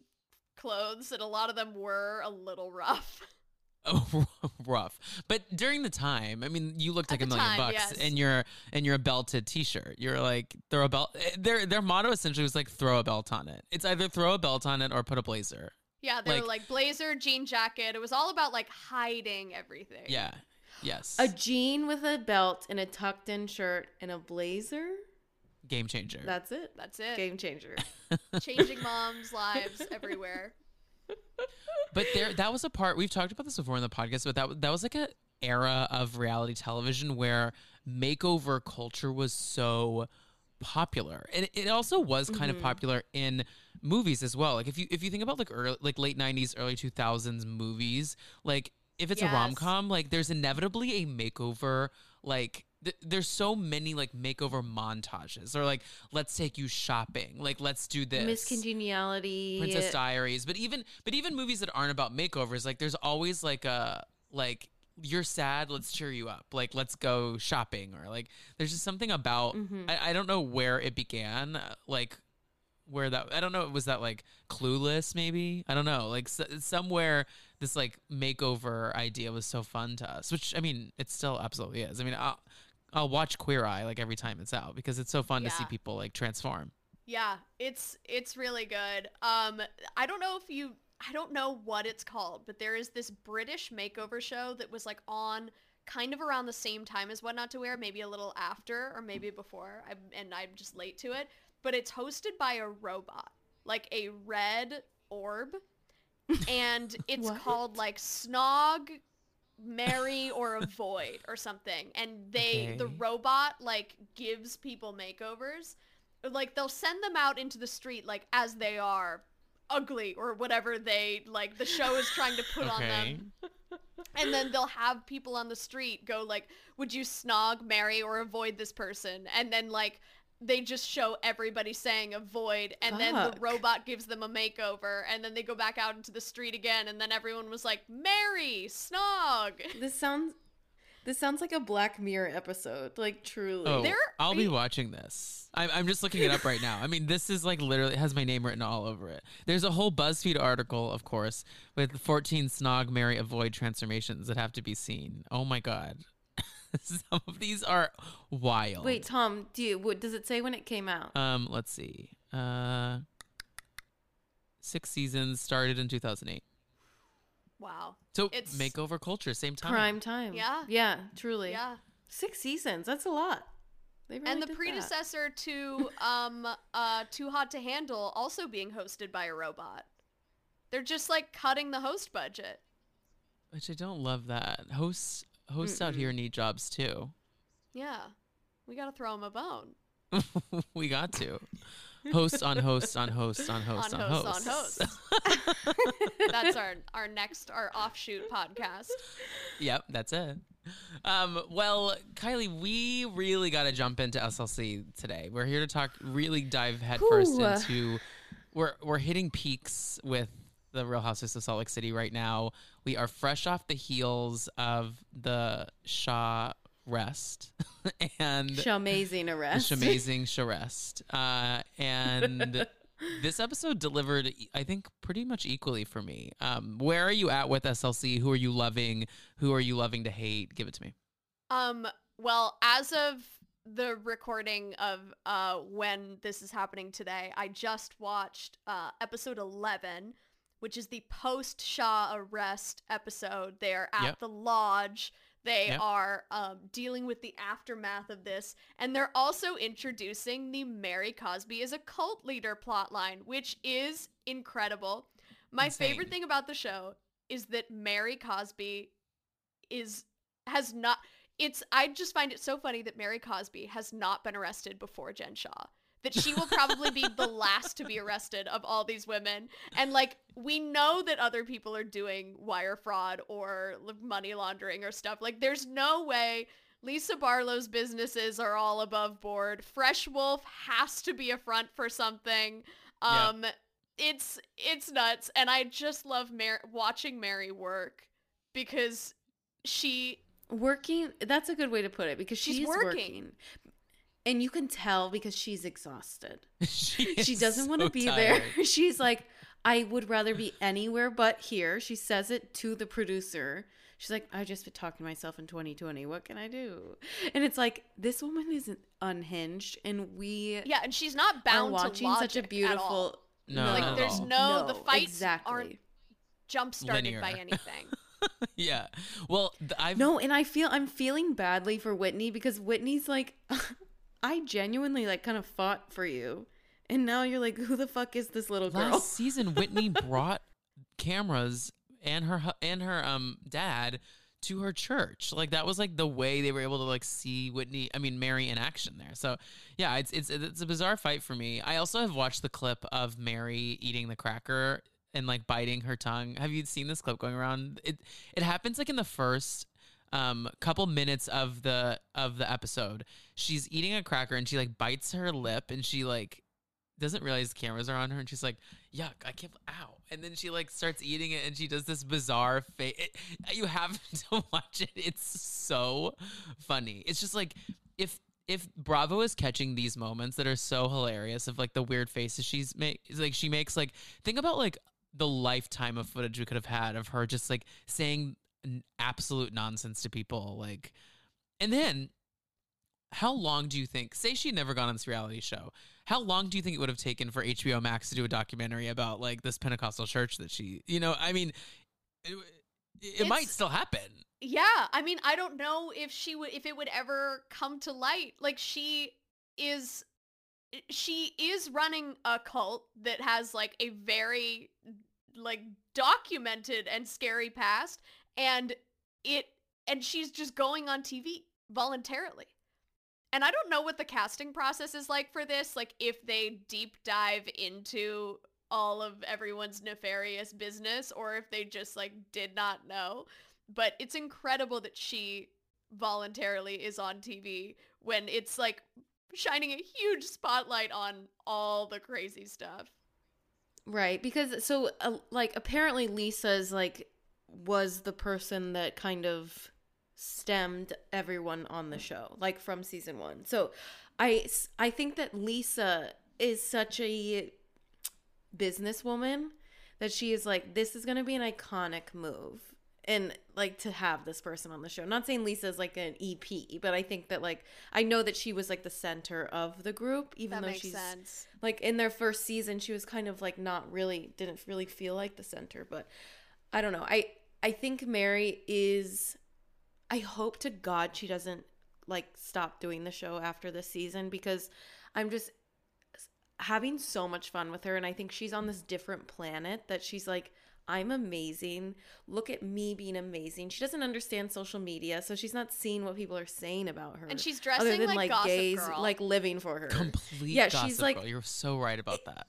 clothes, and a lot of them were a little rough.
oh, rough. But during the time, I mean, you looked
At
like a million
time,
bucks
yes.
and you're and you're a belted t-shirt. You're like throw a belt eh, their their motto essentially was like throw a belt on it. It's either throw a belt on it or put a blazer.
Yeah, they
Like-
were like blazer, jean jacket. It was all about like hiding everything.
Yeah. Yes.
A jean with a belt and a tucked in shirt and a blazer.
Game changer.
That's it.
That's it.
Game changer.
Changing moms' lives everywhere.
But there, that was a part we've talked about this before in the podcast. But that that was like a era of reality television where makeover culture was so popular, and it also was kind
Mm-hmm.
of popular in movies as well. Like if you if you think about like early like late '90s, early 2000s movies, like if it's
Yes.
a rom com, like there's inevitably a makeover like. Th- There's so many like makeover montages, or like let's take you shopping, like let's do this.
Miss Congeniality.
Princess Diaries, but even but even movies that aren't about makeovers, like there's always like a like you're sad, let's cheer you up. Like let's go shopping or like there's just something about
Mm-hmm.
I, I don't know where it began, like where that I don't know was that like clueless maybe I don't know like s- somewhere this like makeover idea was so fun to us which I mean it still absolutely is I mean I'll I'll watch Queer Eye like every time it's out because it's so fun to see people like transform
Yeah, it's it's really good. Um, I don't know if you, I don't know what it's called, but there is this British makeover show that was like on kind of around the same time as What Not to Wear, maybe a little after or maybe before. I'm, and I'm just late to it. But it's hosted by a robot, like a red orb, and it's called like Snog. Marry or avoid or something. And they the robot like gives people makeovers. Like they'll send them out into the street like as they are ugly or whatever they like the show is trying to put on them. And then they'll have people on the street go like would you snog marry or avoid this person? And then like they just show everybody saying avoid and then the robot gives them a makeover and then they go back out into the street again and then everyone was like mary snog
This sounds. This sounds like a Black Mirror episode. Like truly.
Oh,
There-
I'll be
y-
watching this. I'm, I'm just looking it up right now. I mean, this is like literally it has my name written all over it. There's a whole BuzzFeed article, of course, with 14 snog, marry, avoid transformations that have to be seen. Oh my god, some of these are wild.
Wait, Tom. Do you? What does it say when it came out?
um, let's see. Uh, six seasons started in 2008.
wow
So
It's-
makeover culture, same time.
Prime time.
Yeah.
Yeah. Truly.
yeah
Six seasons. That's a lot. They really
and the
did that.
predecessor to um uh too hot to handle also being hosted by a robot they're just like cutting the host budget
Which I don't love that. Hosts hosts out here need jobs too.
yeah we gotta throw him a bone
we got to. Host on host on host on hosts
on
host
host
on
on
host.
host that's our our next our offshoot podcast
Yep, that's it. Um, well, Kylie, we really got to jump into SLC today. We're here to talk, really dive headfirst into. We're we're hitting peaks with the Real Housewives of Salt Lake City right now. We are fresh off the heels of the Shaw rest and
Shamazing arrest.
amazing Sharest. Uh, and this episode delivered, I think, pretty much equally for me. Um, where are you at with SLC? Who are you loving? Who are you loving to hate? Give it to me.
Um, well, as of the recording of uh when this is happening today, I just watched uh episode 11, which is the post Shaw arrest episode. They're at
Yep.
the lodge. They
Yep.
are um, dealing with the aftermath of this, and they're also introducing the Mary Cosby is a cult leader plotline, which is incredible. My favorite thing about the show is that Mary Cosby is has not it's I just find it so funny that Mary Cosby has not been arrested before Jen Shaw. That she will probably be the last to be arrested of all these women. And like we know that other people are doing wire fraud or money laundering or stuff. Like there's no way Lisa Barlow's businesses are all above board. Fresh Wolf has to be a front for something.
Yeah.
Um it's it's nuts and I just love Mar- watching Mary work because she
working. That's a good way to put it because
She's
she's
working.
working. And you can tell because she's exhausted.
she,
she doesn't want to be
tired.
there. She's like, I would rather be anywhere but here. She says it to the producer. She's like, I just been talking to myself in 2020. What can I do? And it's like this woman isn't unhinged, and we
Yeah, and she's not
are
bound
watching
to
such a
logic at all.
beautiful.
No,
like there's
all.
no, the fights
exactly.
aren't jump started by anything.
yeah. Well, th- I've
No, and I feel I'm feeling badly for Whitney because Whitney's like, I genuinely like kind of fought for you, and now you're like, who the fuck is this little girl?
last season Whitney brought cameras and her and her um dad to her church. Like that was like the way they were able to like see Whitney, I mean Mary in action there. So, yeah, it's it's it's a bizarre fight for me. I also have watched the clip of Mary eating the cracker and like biting her tongue. Have you seen this clip going around? It it happens like in the first um couple minutes of the of the episode. She's eating a cracker and she like bites her lip and she like doesn't realize cameras are on her and she's like yuck i can't ow. And then she like starts eating it and she does this bizarre face you have to watch it. It's so funny. It's just like if if bravo is catching these moments that are so hilarious of like the weird faces she's make like she makes like think about like the lifetime of footage we could have had of her just like saying absolute nonsense to people like and then how long do you think say she'd never gone on this reality show how long do you think it would have taken for hbo max to do a documentary about like this pentecostal church that she you know i mean it, it might still happen
Yeah, I mean, I don't know if she would if it would ever come to light. Like she is she is running a cult that has like a very like documented and scary past and it and she's just going on TV voluntarily. And I don't know what the casting process is like for this, like if they deep dive into all of everyone's nefarious business or if they just like did not know but it's incredible that she voluntarily is on TV when it's like shining a huge spotlight on all the crazy stuff.
Right, because so uh, like apparently Lisa's like was the person that kind of stemmed everyone on the show, like from season 1. So I I think that Lisa is such a businesswoman that she is like this is going to be an iconic move and like to have this person on the show. Not saying Lisa is like an EP, but I think that like I know that she was like the center of the group even
That
though
makes
she's
sense.
like in their first season she was kind of like not really didn't really feel like the center but i don't know i i think mary is i hope to god she doesn't like stop doing the show after this season because i'm just having so much fun with her and i think she's on this different planet that she's like I'm amazing. Look at me being amazing. She doesn't understand social media, so she's not seeing what people are saying about her.
And she's
other
dressing
than
like,
like,
Gossip
gays
Girl.
like living for her.
complete
Yeah,
gossip
she's like-
girl. you're so right about that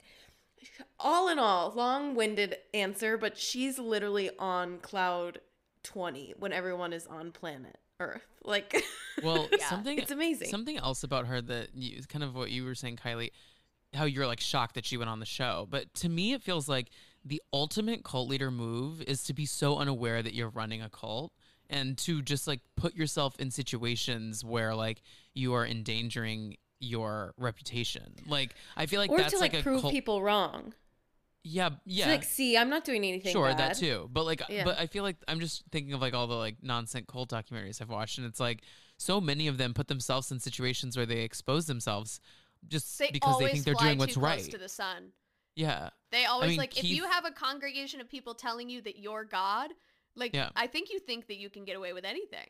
all in all, long-winded answer, but she's literally on cloud 20 when everyone is on planet Earth. Like
well
Yeah.
something
it's amazing.
Something else about her that you, kind of what you were saying, Kylie, how you're like shocked that she went on the show. But to me, it feels like the ultimate cult leader move is to be so unaware that you're running a cult and to just like put yourself in situations where like you are endangering your reputation. Like I feel like
or
that's
to like,
like, a
prove
cult.
people wrong.
yeah, yeah.
To, like, see, I'm not doing anything
Sure,
bad.
that too. But like,
Yeah.
but I feel like I'm just thinking of like all the like nonsense cult documentaries I've watched, and it's like so many of them put themselves in situations where they expose themselves just
They
because they think they're doing what's right.
to the sun.
yeah,
They always
mean,
like if you have a congregation of people telling you that you're God, like
Yeah.
I think you think that you can get away with anything.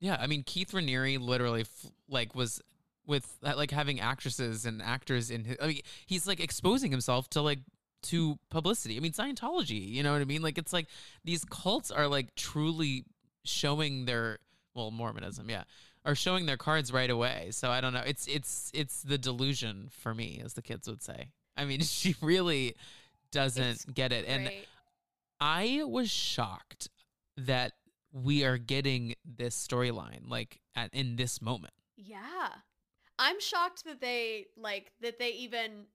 yeah. I mean, Keith Raniere literally f- like was with uh, like having actresses and actors in his. I mean, he's like exposing himself to like to publicity. I mean, Scientology. You know what I mean? Like, it's like these cults are like truly showing their well Mormonism, yeah, are showing their cards right away. So I don't know. It's it's it's the delusion for me, as the kids would say. I mean, she really doesn't
It's
get it, and I was shocked that we are getting this storyline like at in this moment.
Yeah. I'm shocked that they like that they even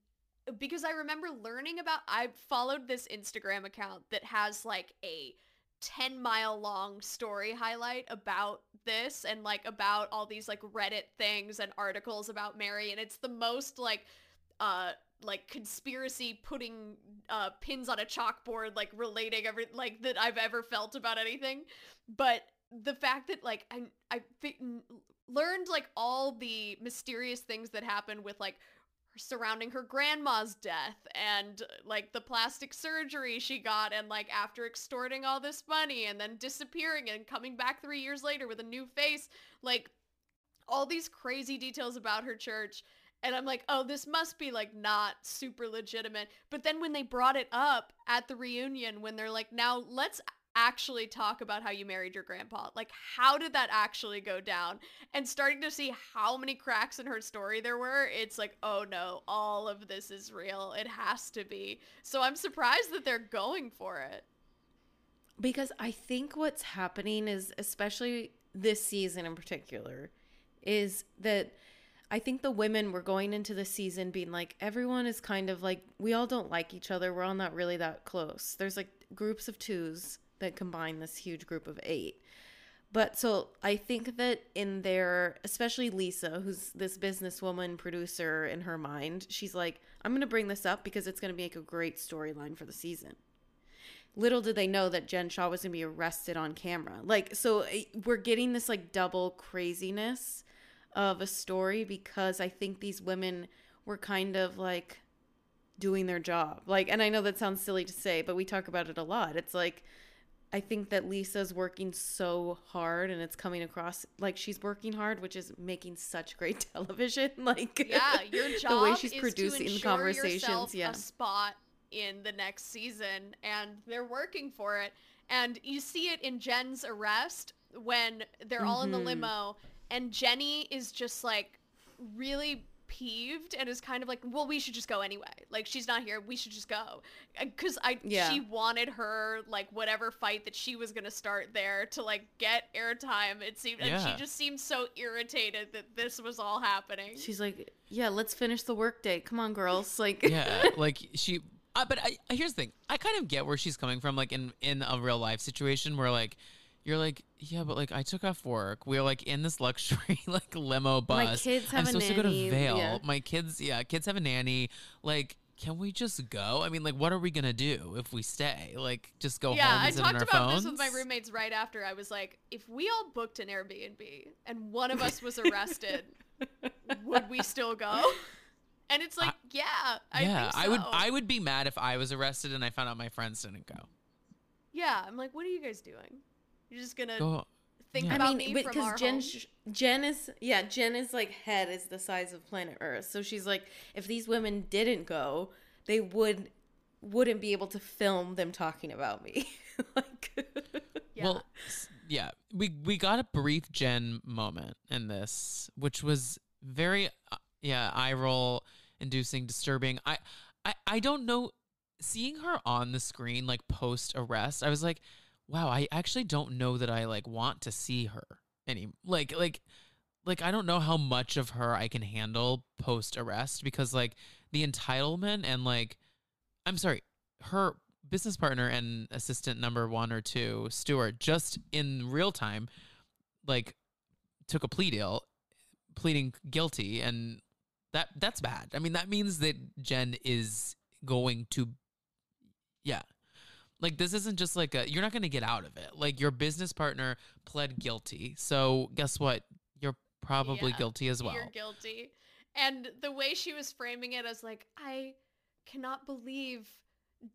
because I remember learning about I followed this Instagram account that has like a 10 mile long story highlight about this and like about all these like Reddit things and articles about Mary and it's the most like uh like conspiracy putting uh pins on a chalkboard like relating every like that I've ever felt about anything. But the fact that like I I n- learned like all the mysterious things that happened with like surrounding her grandma's death and like the plastic surgery she got and like after extorting all this money and then disappearing and coming back 3 years later with a new face like all these crazy details about her church and I'm like, "Oh, this must be like not super legitimate." But then when they brought it up at the reunion when they're like, "Now let's actually talk about how you married your grandpa. Like, how did that actually go down? And starting to see how many cracks in her story there were, it's like, oh no, all of this is real. It has to be. So I'm surprised that they're going for it.
Because I think what's happening is, especially this season in particular, is that I think the women were going into the season being like, everyone is kind of like, we all don't like each other. We're all not really that close. There's like groups of twos that combine this huge group of eight. But so I think that in their, especially Lisa, who's this businesswoman producer in her mind, she's like, I'm going to bring this up because it's going to make a great storyline for the season. Little did they know that Jen Shaw was going to be arrested on camera. Like, so eh, we're getting this like double craziness of a story because I think these women were kind of like doing their job. Like, and I know that sounds silly to say, but we talk about it a lot. It's like, I think that Lisa's working so hard and it's coming across like she's working hard, which is making such great television. Like
Yeah, your job
the way she's
is
producing
to
the
ensure
conversations.
yourself
Yeah.
a spot in the next season, and they're working for it. And you see it in Jen's arrest when they're all in the
Mhm.
limo, and Jenny is just like really peeved and is kind of like, well, we should just go anyway. Like she's not here, we should just go. Because I,
Yeah.
she wanted her like whatever fight that she was gonna start there to like get airtime. It seemed, and
Yeah.
she just seemed so irritated that this was all happening.
She's like, Yeah, let's finish the workday. Come on, girls. Like
yeah, like she. Uh, but I, I- here's the thing. I kind of get where she's coming from. Like in in a real life situation where like you're like, yeah, but like I took off work. We're like in this luxury like limo bus.
My kids have I'm
supposed to go to
nanny,
Vail.
yeah.
My kids, yeah, kids have a nanny. Like. Can we just go? I mean, like, what are we gonna do if we stay? Like, just go
yeah,
home and
I talked about
phones?
this with my roommates right after. I was like, if we all booked an Airbnb and one of us was arrested, would we still go? And it's like, yeah, I
yeah,
think so.
I would. I would be mad if I was arrested and I found out my friends didn't go.
yeah, I'm like, what are you guys doing? You're just gonna
Go.
think
yeah.
I
about
mean,
me from our
because Jen,
home?
sh- Jen is yeah, Jen is like head is the size of planet Earth. So she's like, if these women didn't go, they would wouldn't be able to film them talking about me. like,
yeah.
Well, yeah, we we got a brief Jen moment in this, which was very, uh, yeah, eye roll inducing, disturbing. I, I, I don't know. Seeing her on the screen, like post arrest, I was like, wow, I actually don't know that I like want to see her any like like like I don't know how much of her I can handle post arrest because like the entitlement and like I'm sorry, her business partner and assistant number one or two, Stuart, just in real time, like took a plea deal, pleading guilty, and that that's bad. I mean, that means that Jen is going to, yeah. Like this isn't just like a you're not going to get out of it. Like your business partner pled guilty. So guess what? You're probably
Yeah,
guilty as well.
You're guilty. And the way she was framing it as like, I cannot believe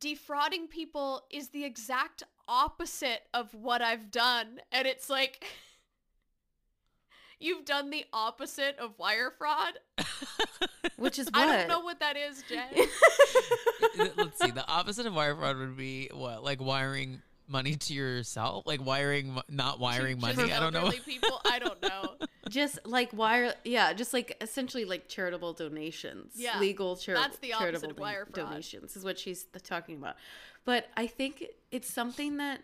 defrauding people is the exact opposite of what I've done. And it's like you've done the opposite of wire fraud.
which is what
I don't know what that is, Jen.
Let's see. The opposite of wire fraud would be what? Like wiring money to yourself? Like wiring, not wiring
Just
money? I don't know.
people, I don't know.
just like wire yeah just like essentially like charitable donations
Yeah,
legal chari-
that's the opposite
charitable
of wire fraud.
donations is what she's talking about but i think it's something that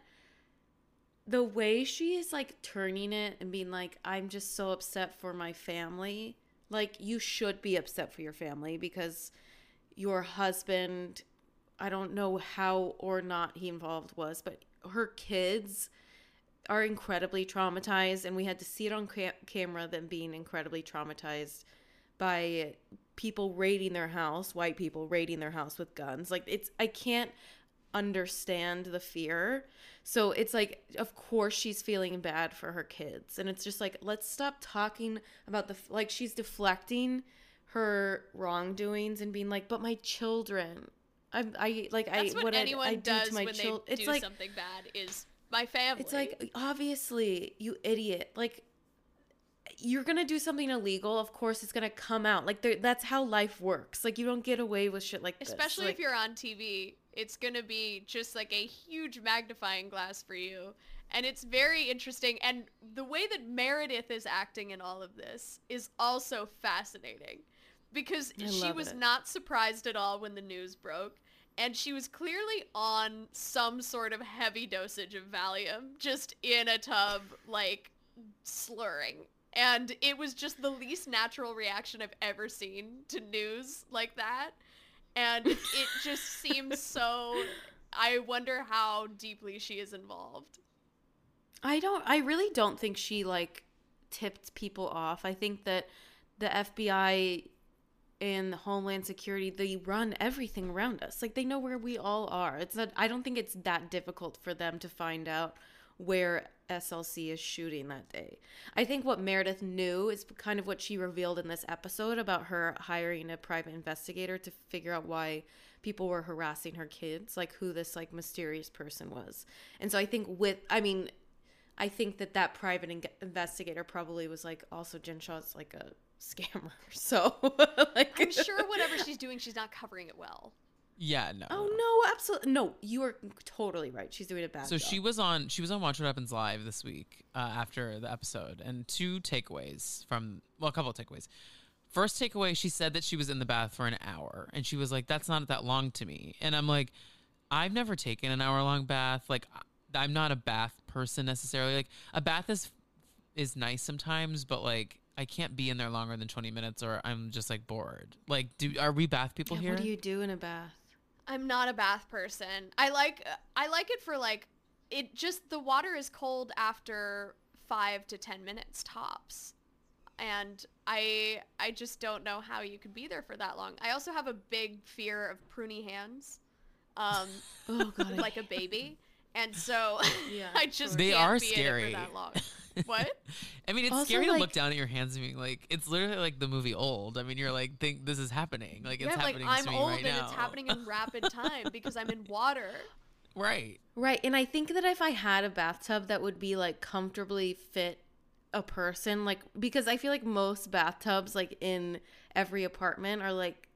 the way she is like turning it and being like i'm just so upset for my family like you should be upset for your family because your husband i don't know how or not he involved was but her kids are incredibly traumatized and we had to see it on ca- camera them being incredibly traumatized by people raiding their house, white people raiding their house with guns. Like it's I can't understand the fear. So it's like of course she's feeling bad for her kids. And it's just like let's stop talking about the like she's deflecting her wrongdoings and being like, "But my children." I I like
That's
I
what,
what
anyone
I do
does
to my
when
children.
they
It's
do
like
something bad is my family.
it's like obviously, you idiot. Like you're gonna do something illegal. Of course, it's gonna come out. Like that's how life works. Like you don't get away with shit like this.
especially
Like,
if you're on TV, it's going to be just like a huge magnifying glass for you. And it's very interesting. And the way that Meredith is acting in all of this is also fascinating because
I
she was
it.
not surprised at all when the news broke. And she was clearly on some sort of heavy dosage of Valium, just in a tub, like slurring. And it was just the least natural reaction I've ever seen to news like that. And it just seems so. I wonder how deeply she is involved.
I don't. I really don't think she like tipped people off. I think that the FBI and the Homeland Security they run everything around us. Like they know where we all are. It's not. I don't think it's that difficult for them to find out where SLC is shooting that day. I think what Meredith knew is kind of what she revealed in this episode about her hiring a private investigator to figure out why people were harassing her kids, like who this like mysterious person was. And so I think with I mean I think that that private in- investigator probably was like also Jen Shaw's like a scammer. So like
I'm sure whatever she's doing, she's not covering it well.
Yeah, no.
Oh
no.
no, absolutely no. You are totally right. She's doing a bad
So
job.
she was on she was on Watch What Happens Live this week uh, after the episode, and two takeaways from well, a couple of takeaways. First takeaway, she said that she was in the bath for an hour, and she was like, "That's not that long to me." And I'm like, "I've never taken an hour long bath. Like, I'm not a bath person necessarily. Like, a bath is is nice sometimes, but like." I can't be in there longer than 20 minutes or I'm just like bored. Like do are we bath people
Yeah,
here?
what do you do in a bath?
I'm not a bath person. I like I like it for like it just the water is cold after 5 to 10 minutes tops. And I I just don't know how you could be there for that long. I also have a big fear of pruny hands. Um
Oh god,
like a baby. And so
Yeah,
I just
They
can't
are
be in it
scary.
for that long. What?
I mean, it's
Also,
scary to look down at your hands and being like, it's literally like the movie Old. I mean, you're like, think this is happening. Like, it's
yeah, like
happening
I'm
me
old
right
and
now.
it's happening in rapid time because I'm in water.
Right.
Right. And I think that if I had a bathtub that would be like comfortably fit a person, like because I feel like most bathtubs like in every apartment are like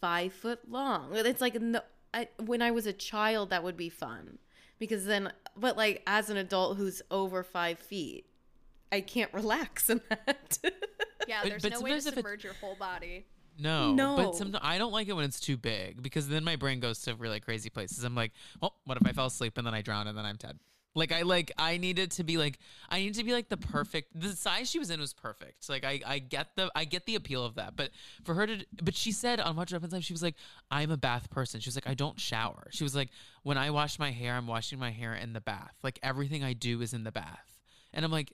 five foot long. It's like no I, when I was a child that would be fun. Because then but like as an adult who's over five feet, I can't relax in that.
Yeah, there's
but
no way to
sometimes if
submerge your whole body.
No.
No.
But sometimes I don't like it when it's too big because then my brain goes to really crazy places. I'm like, well, what if I fell asleep and then I drown and then I'm dead? Like I like I needed to be like I need to be like the perfect the size she was in was perfect. Like I I get the I get the appeal of that. But for her to but she said on Watch What Happens Live, she was like, I'm a bath person. She was like, I don't shower. She was like, when I wash my hair, I'm washing my hair in the bath. Like everything I do is in the bath. And I'm like,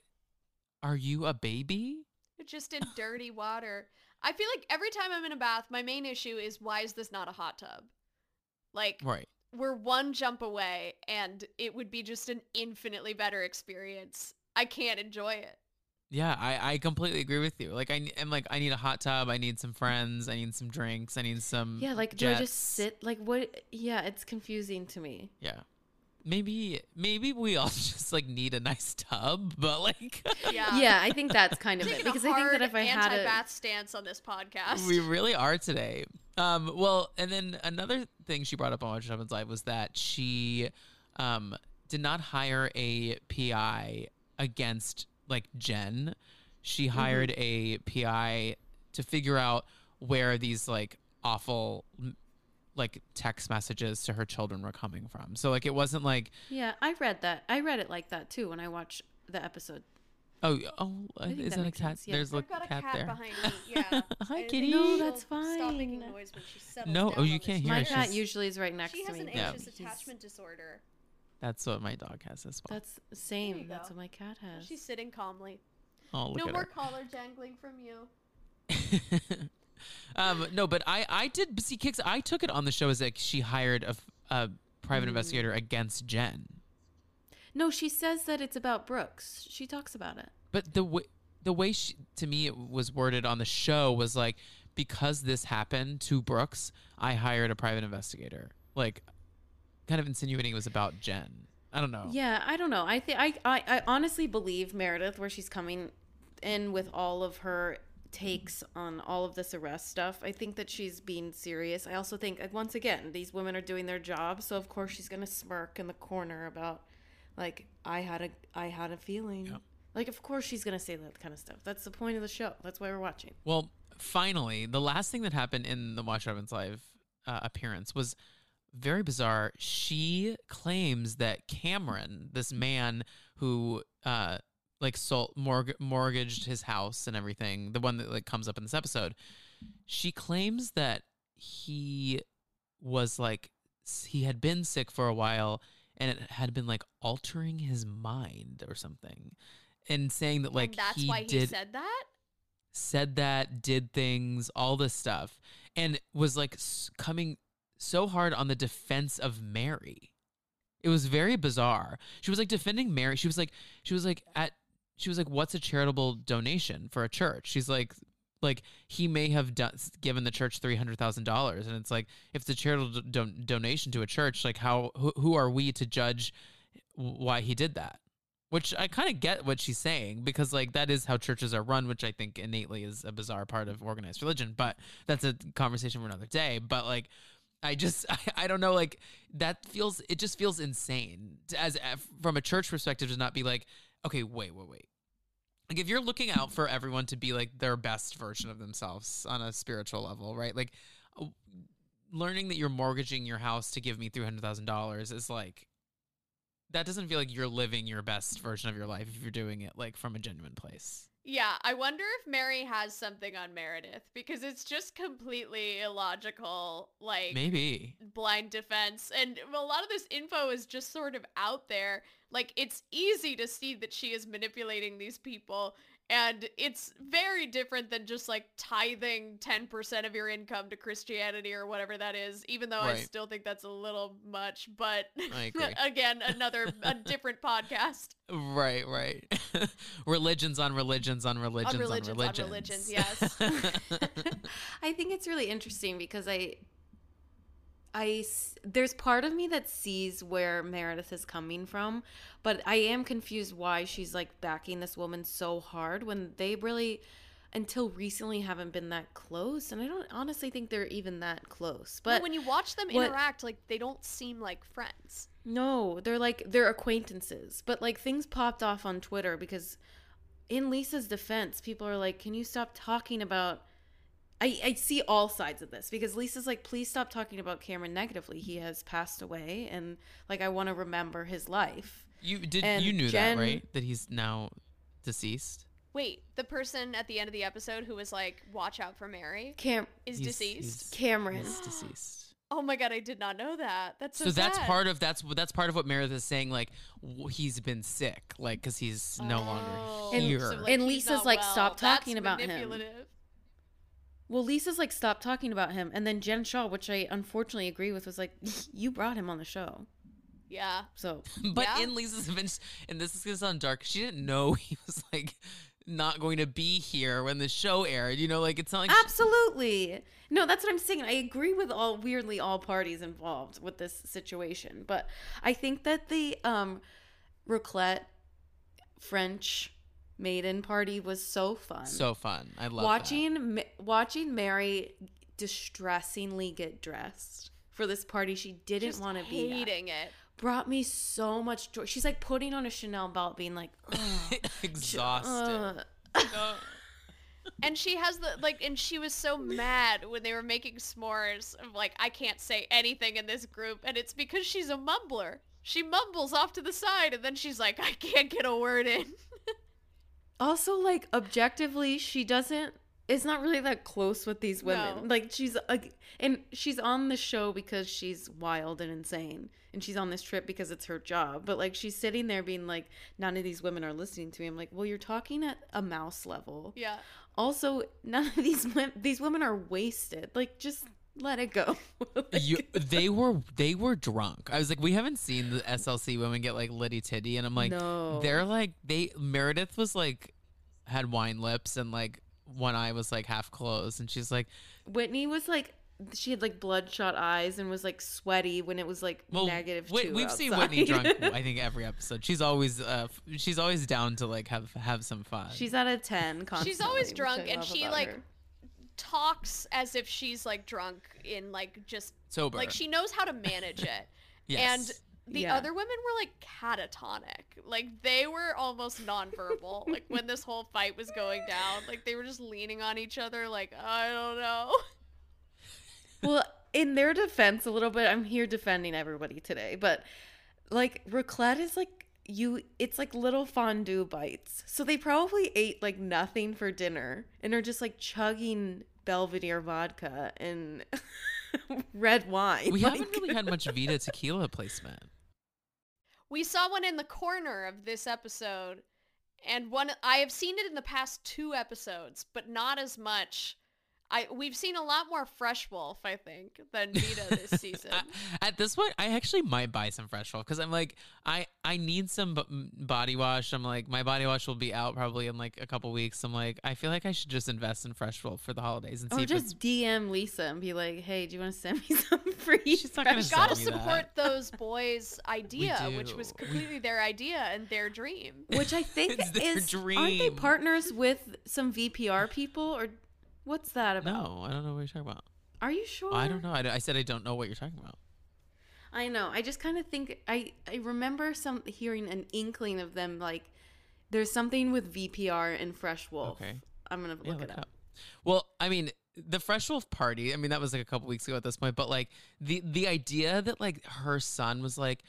Are you a baby?
just in dirty water. I feel like every time I'm in a bath, my main issue is why is this not a hot tub? Like
Right.
We're one jump away and it would be just an infinitely better experience. I can't enjoy it.
Yeah, I, I completely agree with you. Like I am like I need a hot tub. I need some friends. I need some drinks. I need some
yeah, like do I just sit like what yeah, it's confusing to me.
Yeah, maybe maybe we all just like need a nice tub, but like
Yeah.
Yeah, I think that's kind of it because
a
I think that if I had a
anti-bath stance on this podcast.
we really are today. Um, well, and then another thing she brought up on Watch What Happens Live was that she um did not hire a PI against like Jen. She hired a PI to figure out where these like awful m- like text messages to her children were coming from. So like it wasn't like
Yeah, I read that. I read it like that too when I watched the episode.
oh oh
think
is
that
that a cat?
sense, yeah.
There's a
I've got a
cat,
cat
there.
behind me. Yeah.
Hi,
I
kitty.
think
No,
she'll
that's
Stop making
fine.
noise when she settles
No, oh,
down
oh, you can't hear
My
her.
cat usually is right next to me.
She
to
has
me.
an
Yeah.
anxious
He's-
attachment disorder.
That's what my dog has as well.
That's same. That's what my cat has.
She's sitting calmly.
oh, look
no
at
more
her.
collar jangling from you.
Um, no, but I I did see kicks. I took it on the show as like she hired a, a private
Mm.
investigator against Jen.
No, she says that it's about Brooks. She talks about it.
But the way the way she to me it was worded on the show was like because this happened to Brooks, I hired a private investigator. Like kind of insinuating it was about Jen. I don't know.
Yeah, I don't know. I think I, I I honestly believe Meredith where she's coming in with all of her takes on all of this arrest stuff. I think that she's being serious. I also think like, once again, these women are doing their job, so of course she's going to smirk in the corner about like I had a I had a feeling.
Yeah.
Like of course she's going to say that kind of stuff. That's the point of the show. That's why we're watching.
Well, finally, the last thing that happened in the Watch What Happens Live uh, appearance was very bizarre. She claims that Cameron, this man who uh, like sold mortg- mortgaged his house and everything, the one that like comes up in this episode, she claims that he was like he had been sick for a while and it had been like altering his mind or something and saying that like
and that's
he
why he
did
said that.
said that, did things, all this stuff, and was like s- coming so hard on the defense of Mary. It was very bizarre. She was like defending Mary. She was like, she was like at, she was like, what's a charitable donation for a church? She's like, like he may have done given the church three hundred thousand dollars, and it's like if it's a charitable don- donation to a church, like how who, who are we to judge why he did that? Which I kind of get what she's saying because like that is how churches are run, which I think innately is a bizarre part of organized religion. But that's a conversation for another day. But like, I just I, I don't know like that feels it just feels insane as uh, from a church perspective to not be like okay wait wait wait like if you're looking out for everyone to be like their best version of themselves on a spiritual level right like uh, learning that you're mortgaging your house to give me $300000 is like that doesn't feel like you're living your best version of your life if you're doing it like from a genuine place
Yeah, I wonder if Mary has something on Meredith because it's just completely illogical, like
maybe
blind defense. And a lot of this info is just sort of out there. Like it's easy to see that she is manipulating these people. And it's very different than just like tithing 10% of your income to Christianity or whatever that is, even though I still think that's a little much. But again, another, a different podcast.
Right, right. religions on religions on religions on
religions
religions.
on religions, yes.
I think it's really interesting because I, I, there's part of me that sees where Meredith is coming from, but I am confused why she's like backing this woman so hard when they really, until recently, haven't been that close, and I don't honestly think they're even that close.
But
But
when you watch them
what-
interact, like they don't seem like friends.
no, they're like they're acquaintances. But like things popped off on Twitter because, in Lisa's defense, people are like, "Can you stop talking about?" I, I see all sides of this because Lisa's like, please stop talking about Cameron negatively. He has passed away, and like I want to remember his life.
You did
And
you knew
Jen-
that, right? That he's now deceased.
Wait, the person at the end of the episode who was like, "Watch out for Mary,"
Cam
is
He's-
deceased.
he's-
Cameron.
He's deceased.
Oh my god, I did not know that. That's so,
So that's
sad.
part of that's that's part of what Meredith is saying. Like w- he's been sick, like because he's no
Oh.
longer
And-
here.
So,
And Lisa's like,
well.
"Stop talking
That's
about him."
Manipulative.
Well, Lisa's like, stop talking about him, and then Jen Shaw, which I unfortunately agree with, was like, you brought him on the show,
Yeah.
so
but
Yeah.
in Lisa's defense, and this is gonna sound dark, she didn't know he was like not going to be here when the show aired. You know, like it's not like she-
Absolutely. No, that's what I'm saying. I agree with all weirdly all parties involved with this situation, but I think that the um raclette French maiden party was so fun.
so fun. I love
watching Ma- watching Mary distressingly get dressed for this party she didn't
Just
want to be at
it.
brought me so much joy. She's like putting on a Chanel belt, being like,
Exhausted.
uh."
Uh,
And she has the like, and she was so mad when they were making s'mores. Of like, I can't say anything in this group, and it's because she's a mumbler. She mumbles off to the side, and then she's like, I can't get a word in.
Also, like objectively, she doesn't is not really that close with these women.
No.
Like she's like, and she's on the show because she's wild and insane, and she's on this trip because it's her job. But like, she's sitting there being like, none of these women are listening to me. I'm like, well, you're talking at a mouse level.
Yeah.
Also, none of these women, these women are wasted. Like, just let it go. Like,
you, they were they were drunk. I was like, we haven't seen the SLC women get like litty titty, and I'm like,
No.
they're like they Meredith was like had wine lips and like one eye was like half closed, and she's like,
Whitney was like, she had like bloodshot eyes and was like sweaty when it was like
well,
negative
Whit-
two
we've seen. Whitney drunk. I think every episode. She's always uh f- she's always down to like have have some fun.
She's at a ten. Constantly,
She's always drunk, and she like
her.
Talks as if she's like drunk in like just
sober.
like she knows how to manage it.
yes.
And the
Yeah.
other women were like catatonic. Like they were almost nonverbal. like when this whole fight was going down, like they were just leaning on each other like, I don't know.
well, in their defense, a little bit. I'm here defending everybody today, but like raclette is like you. It's like little fondue bites. So they probably ate like nothing for dinner and are just like chugging Belvedere vodka and red wine.
we
Like-
haven't really had much Vida tequila placement.
We saw one in the corner of this episode, and one I have seen it in the past two episodes, but not as much. I we've seen a lot more Fresh Wolf, I think, than Vida this season.
At this point, I actually might buy some Fresh Wolf because I'm like, I I need some b- m- body wash. I'm like, my body wash will be out probably in like a couple weeks. I'm like, I feel like I should just invest in Fresh Wolf for the holidays and see
Or
if
just DM Lisa and be like, "Hey, do you want to send me some free?"
She's not gonna
You
fresh
sell
gotta
me
support
that.
those boys' idea, which
do.
was
We-
completely their idea and their dream.
Which I think
It's their
is aren't they
dream.
partners with some VPR people or what's that about?
no, I don't know what you're talking about.
Are you sure?
I don't know. I, I said I don't know what you're talking about.
I know. I just kind of think I I remember some hearing an inkling of them like there's something with VPR and Fresh Wolf.
Okay.
I'm gonna look
Yeah,
it up.
up. Well, I mean, the Fresh Wolf party. I mean, that was like a couple weeks ago at this point. But like the the idea that like her son was like,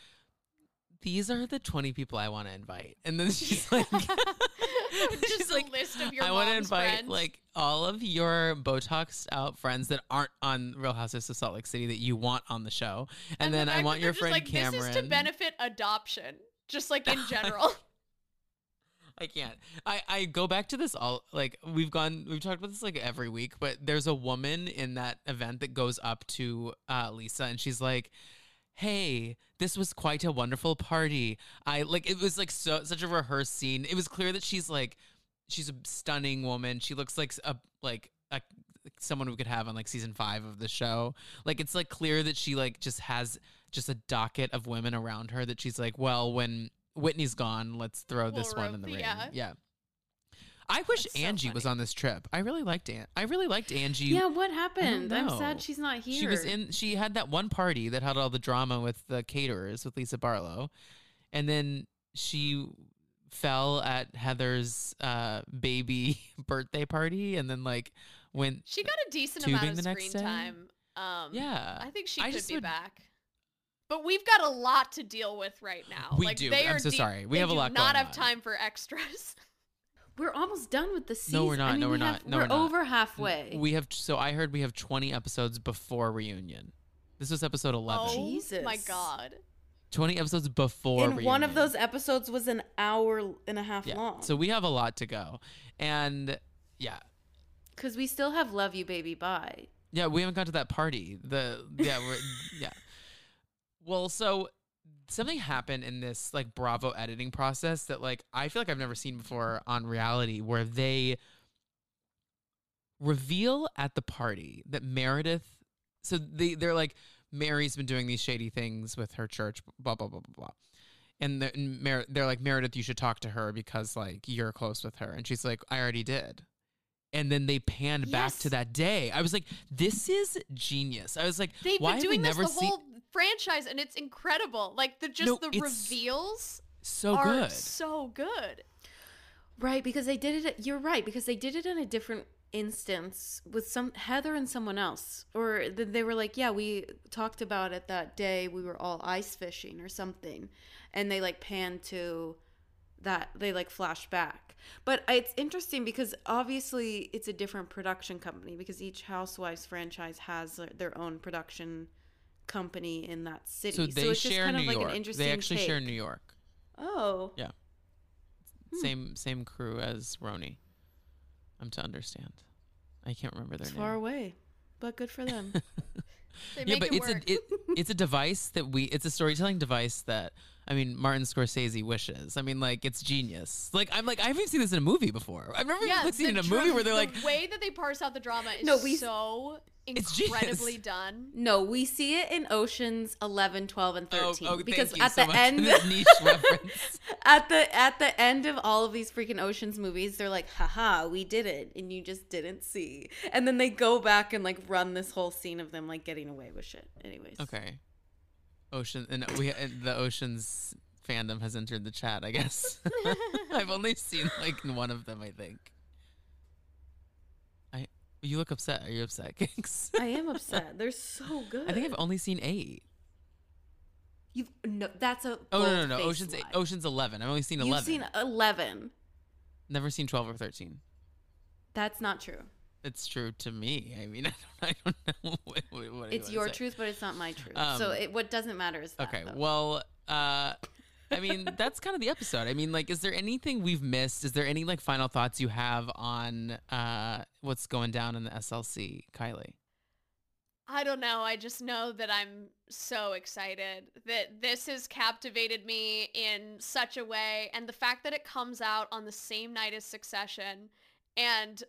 these are the twenty people I want to invite, and then she's like,
Just
like,
list of your
I want to invite
friends.
like all of your Botoxed out friends that aren't on Real Housewives of Salt Lake City that you want on the show, and,
the
then I want your friend
like,
Cameron.
This is to benefit adoption, just like in general.
I can't. I, I go back to this all like we've gone we've talked about this like every week, but there's a woman in that event that goes up to uh, Lisa and she's like, "Hey, this was quite a wonderful party. I like it was like so such a rehearsed scene. It was clear that she's like she's a stunning woman. She looks like a like a someone we could have on like season 5 of the show. Like it's like clear that she like just has just a docket of women around her that she's like, "Well, when Whitney's gone. Let's throw this
We'll
one in the ring.
yeah.
Yeah. I wish
That's so
Angie was on this trip. I really liked An- I really liked Angie.
Yeah, what happened? I'm sad she's not here.
She was in. She had that one party that had all the drama with the caterers with Lisa Barlow, and then she fell at Heather's uh, baby birthday party, and then like went.
she got a decent amount of
the next
screen time. Um,
Yeah,
I think she
I
could be
would-
back. But we've got a lot to deal with right now.
We
like,
do. I'm so
deep-
sorry. We have a lot
Not have
on.
time for extras.
We're almost done with the season.
No, we're not.
I mean,
No,
we
we're
have-
not. No,
we're
we're not.
over halfway.
We have. So I heard we have 20 episodes before reunion. This was episode 11.
oh
Jesus.
my god.
20 episodes before
and one of those episodes was an hour and a half
yeah.
long.
So we have a lot to go. And yeah.
because we still have "Love You, Baby, Bye."
Yeah, we haven't got to that party. The yeah, we're yeah. Well, so something happened in this like Bravo editing process that like I feel like I've never seen before on reality where they reveal at the party that Meredith so they they're like Mary's been doing these shady things with her church blah blah blah blah blah. And they're, and Mer- they're like Meredith you should talk to her because like you're close with her and she's like I already did and then they panned back to that day. I was like, this is genius. I was like,
They've
why
been
have we
doing this
never
the
seen
whole franchise, and it's incredible. Like the just
No,
the reveals
so
are
good?
so good.
Right, because they did it. You're right because they did it in a different instance with some Heather and someone else, or they were like, "Yeah, we talked about it that day. We were all ice fishing or something," and they like panned to that they like flash back. But it's interesting because obviously it's a different production company because each Housewives franchise has their- their own production company in that city.
So they
it's just
share
kind
New
of like
York.
an interesting
They actually share
take.
New York.
Oh.
Yeah.
Hmm.
Same same crew as RHONY. I'm to understand. I can't remember their
It's
name.
far away. But good for them.
They
yeah,
make
but
it
it's
work.
a it, it's a device that we it's a storytelling device that I mean Martin Scorsese wishes. I mean like it's genius. Like I'm like I haven't seen this in a movie before. I've never
yeah,
even seen it in
the
a movie where they're
the
like
way that they parse out the drama is
No, we-
so
It's
incredibly done.
no, we see it in Oceans 11, 12 and 13
oh, oh,
because
thank you
at
so
the
much
end
for niche reference.
at the at the end of all of these freaking oceans movies they're like haha we did it and you just didn't see and then they go back and like run this whole scene of them like getting away with shit anyways
Okay. Ocean and we and the Oceans fandom has entered the chat, I guess. I've only seen like one of them, I think. I you look upset. Are you upset, Kix?
i am upset they're so good
I think I've only seen eight.
you've no that's a
Oh no no no! Ocean's eight. Ocean's eleven. I've only seen eleven.
you've seen 11
Never seen twelve or thirteen.
that's not true
It's true to me. I mean, I don't, I don't know what, what, what do you
it's your
say.
truth but it's not my truth
Um,
so it, what doesn't matter is that,
Okay,
though.
well, uh, I mean, that's kind of the episode. I mean, like, is there anything we've missed? Is there any like final thoughts you have on uh, what's going down in the SLC, Kylie?
I don't know. I just know that I'm so excited that this has captivated me in such a way. And the fact that it comes out on the same night as Succession and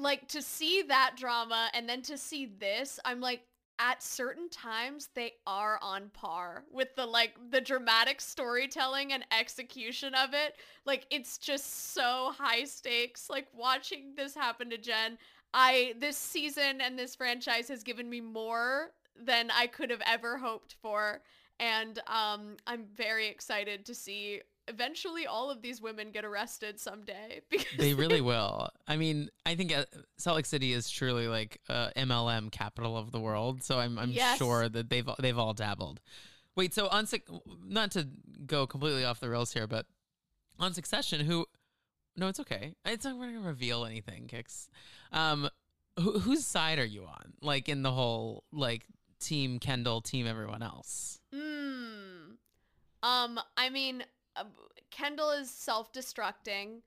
like to see that drama and then to see this, I'm like, at certain times they are on par with the like the dramatic storytelling and execution of it. Like it's just so high stakes. Like watching this happen to jen I this season and this franchise has given me more than I could have ever hoped for. And um I'm very excited to see eventually all of these women get arrested someday because
They really will. I mean, I think uh, Salt Lake City is truly like uh, MLM capital of the world. So I'm I'm
Yes.
sure that they've they've all dabbled. Wait, so on not to go completely off the rails here, but on Succession, who? No, it's okay. It's not going to reveal anything. Kicks. Um, who, whose side are you on? Like in the whole like team Kendall, team everyone else.
Hmm. Um, I mean, uh, Kendall is self-destructing.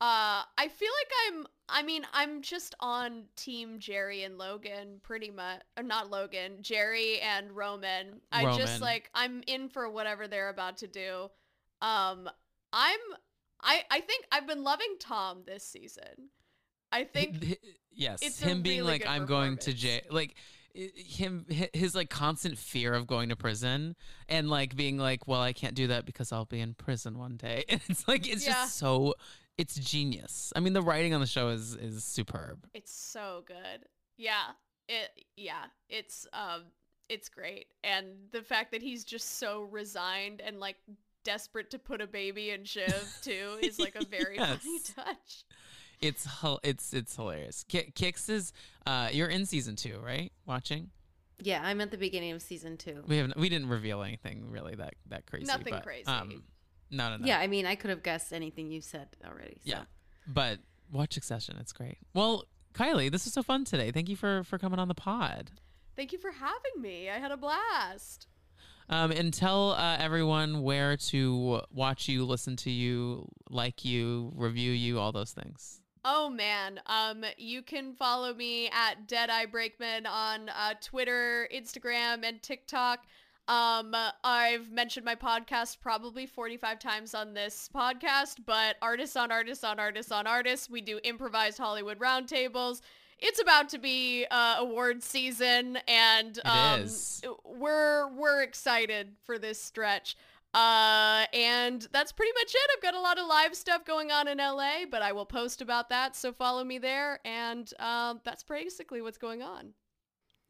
Uh, I feel like I'm. I mean, I'm just on Team Gerri and Logan, pretty much. Or not Logan, Gerri and Roman. I just like I'm in for whatever they're about to do. Um, I'm. I I think I've been loving Tom this season. I think
yes,
it's
him being
really
like I'm going to jail, like him his like constant fear of going to prison and like being like, well, I can't do that because I'll be in prison one day. And it's like it's
Yeah.
just so it's genius. I mean, the writing on the show is is superb.
It's so good. Yeah. It yeah, it's um it's great. And the fact that he's just so resigned and like desperate to put a baby in Shiv too is like a very funny touch.
It's it's it's hilarious. Ki- Kix is uh you're in season 2, right? Watching?
yeah i'm at the beginning of season two
We haven't we didn't reveal anything really that that crazy.
Nothing
but,
crazy.
Um, no, no, no.
yeah i mean i could have guessed anything you said already so.
Yeah. But watch Succession. It's great. Well, Kylie, this was so fun today. Thank you for for coming on the pod.
Thank you for having me. I had a blast.
Um, and tell uh, everyone where to watch you, listen to you, like you, review you, all those things.
Oh man, um, you can follow me at Deadeye Breakman on uh, Twitter, Instagram, and TikTok. Um, I've mentioned my podcast probably 45 times on this podcast, but artists on artists on artists on artists. We do improvised Hollywood roundtables. It's about to be uh, award season, and um, we're we're excited for this stretch. Uh, and that's pretty much it. I've got a lot of live stuff going on in LA, but I will post about that. So follow me there. And um, that's basically what's going on.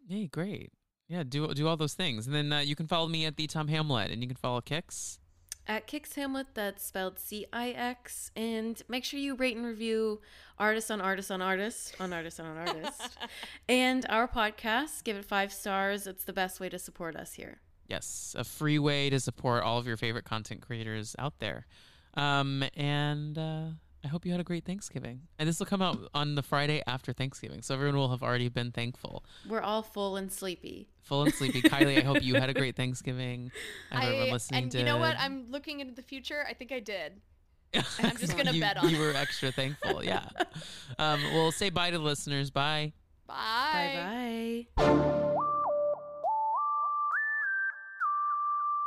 Yay, great. Yeah, do do all those things, and then uh, you can follow me at the Tom Hamlet, and you can follow Kix.
At Kix Hamlet, that's spelled C I X. And make sure you rate and review Artist on Artist on Artist on Artist on Artist. and our podcast, give it five stars. It's the best way to support us here.
Yes, a free way to support all of your favorite content creators out there. Um, and uh, I hope you had a great Thanksgiving. And this will come out on the Friday after Thanksgiving, so everyone will have already been thankful.
We're all full and sleepy.
Full and sleepy. Kylie, I hope you had a great Thanksgiving. I hope everyone
I,
listening
and
did.
you know what? I'm looking into the future. I think I did. I'm just gonna
you,
bet on
You
it.
were extra thankful. Yeah. um, we'll say bye to the listeners. Bye.
Bye.
Bye bye.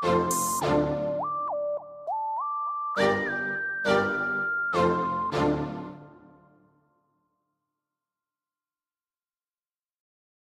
you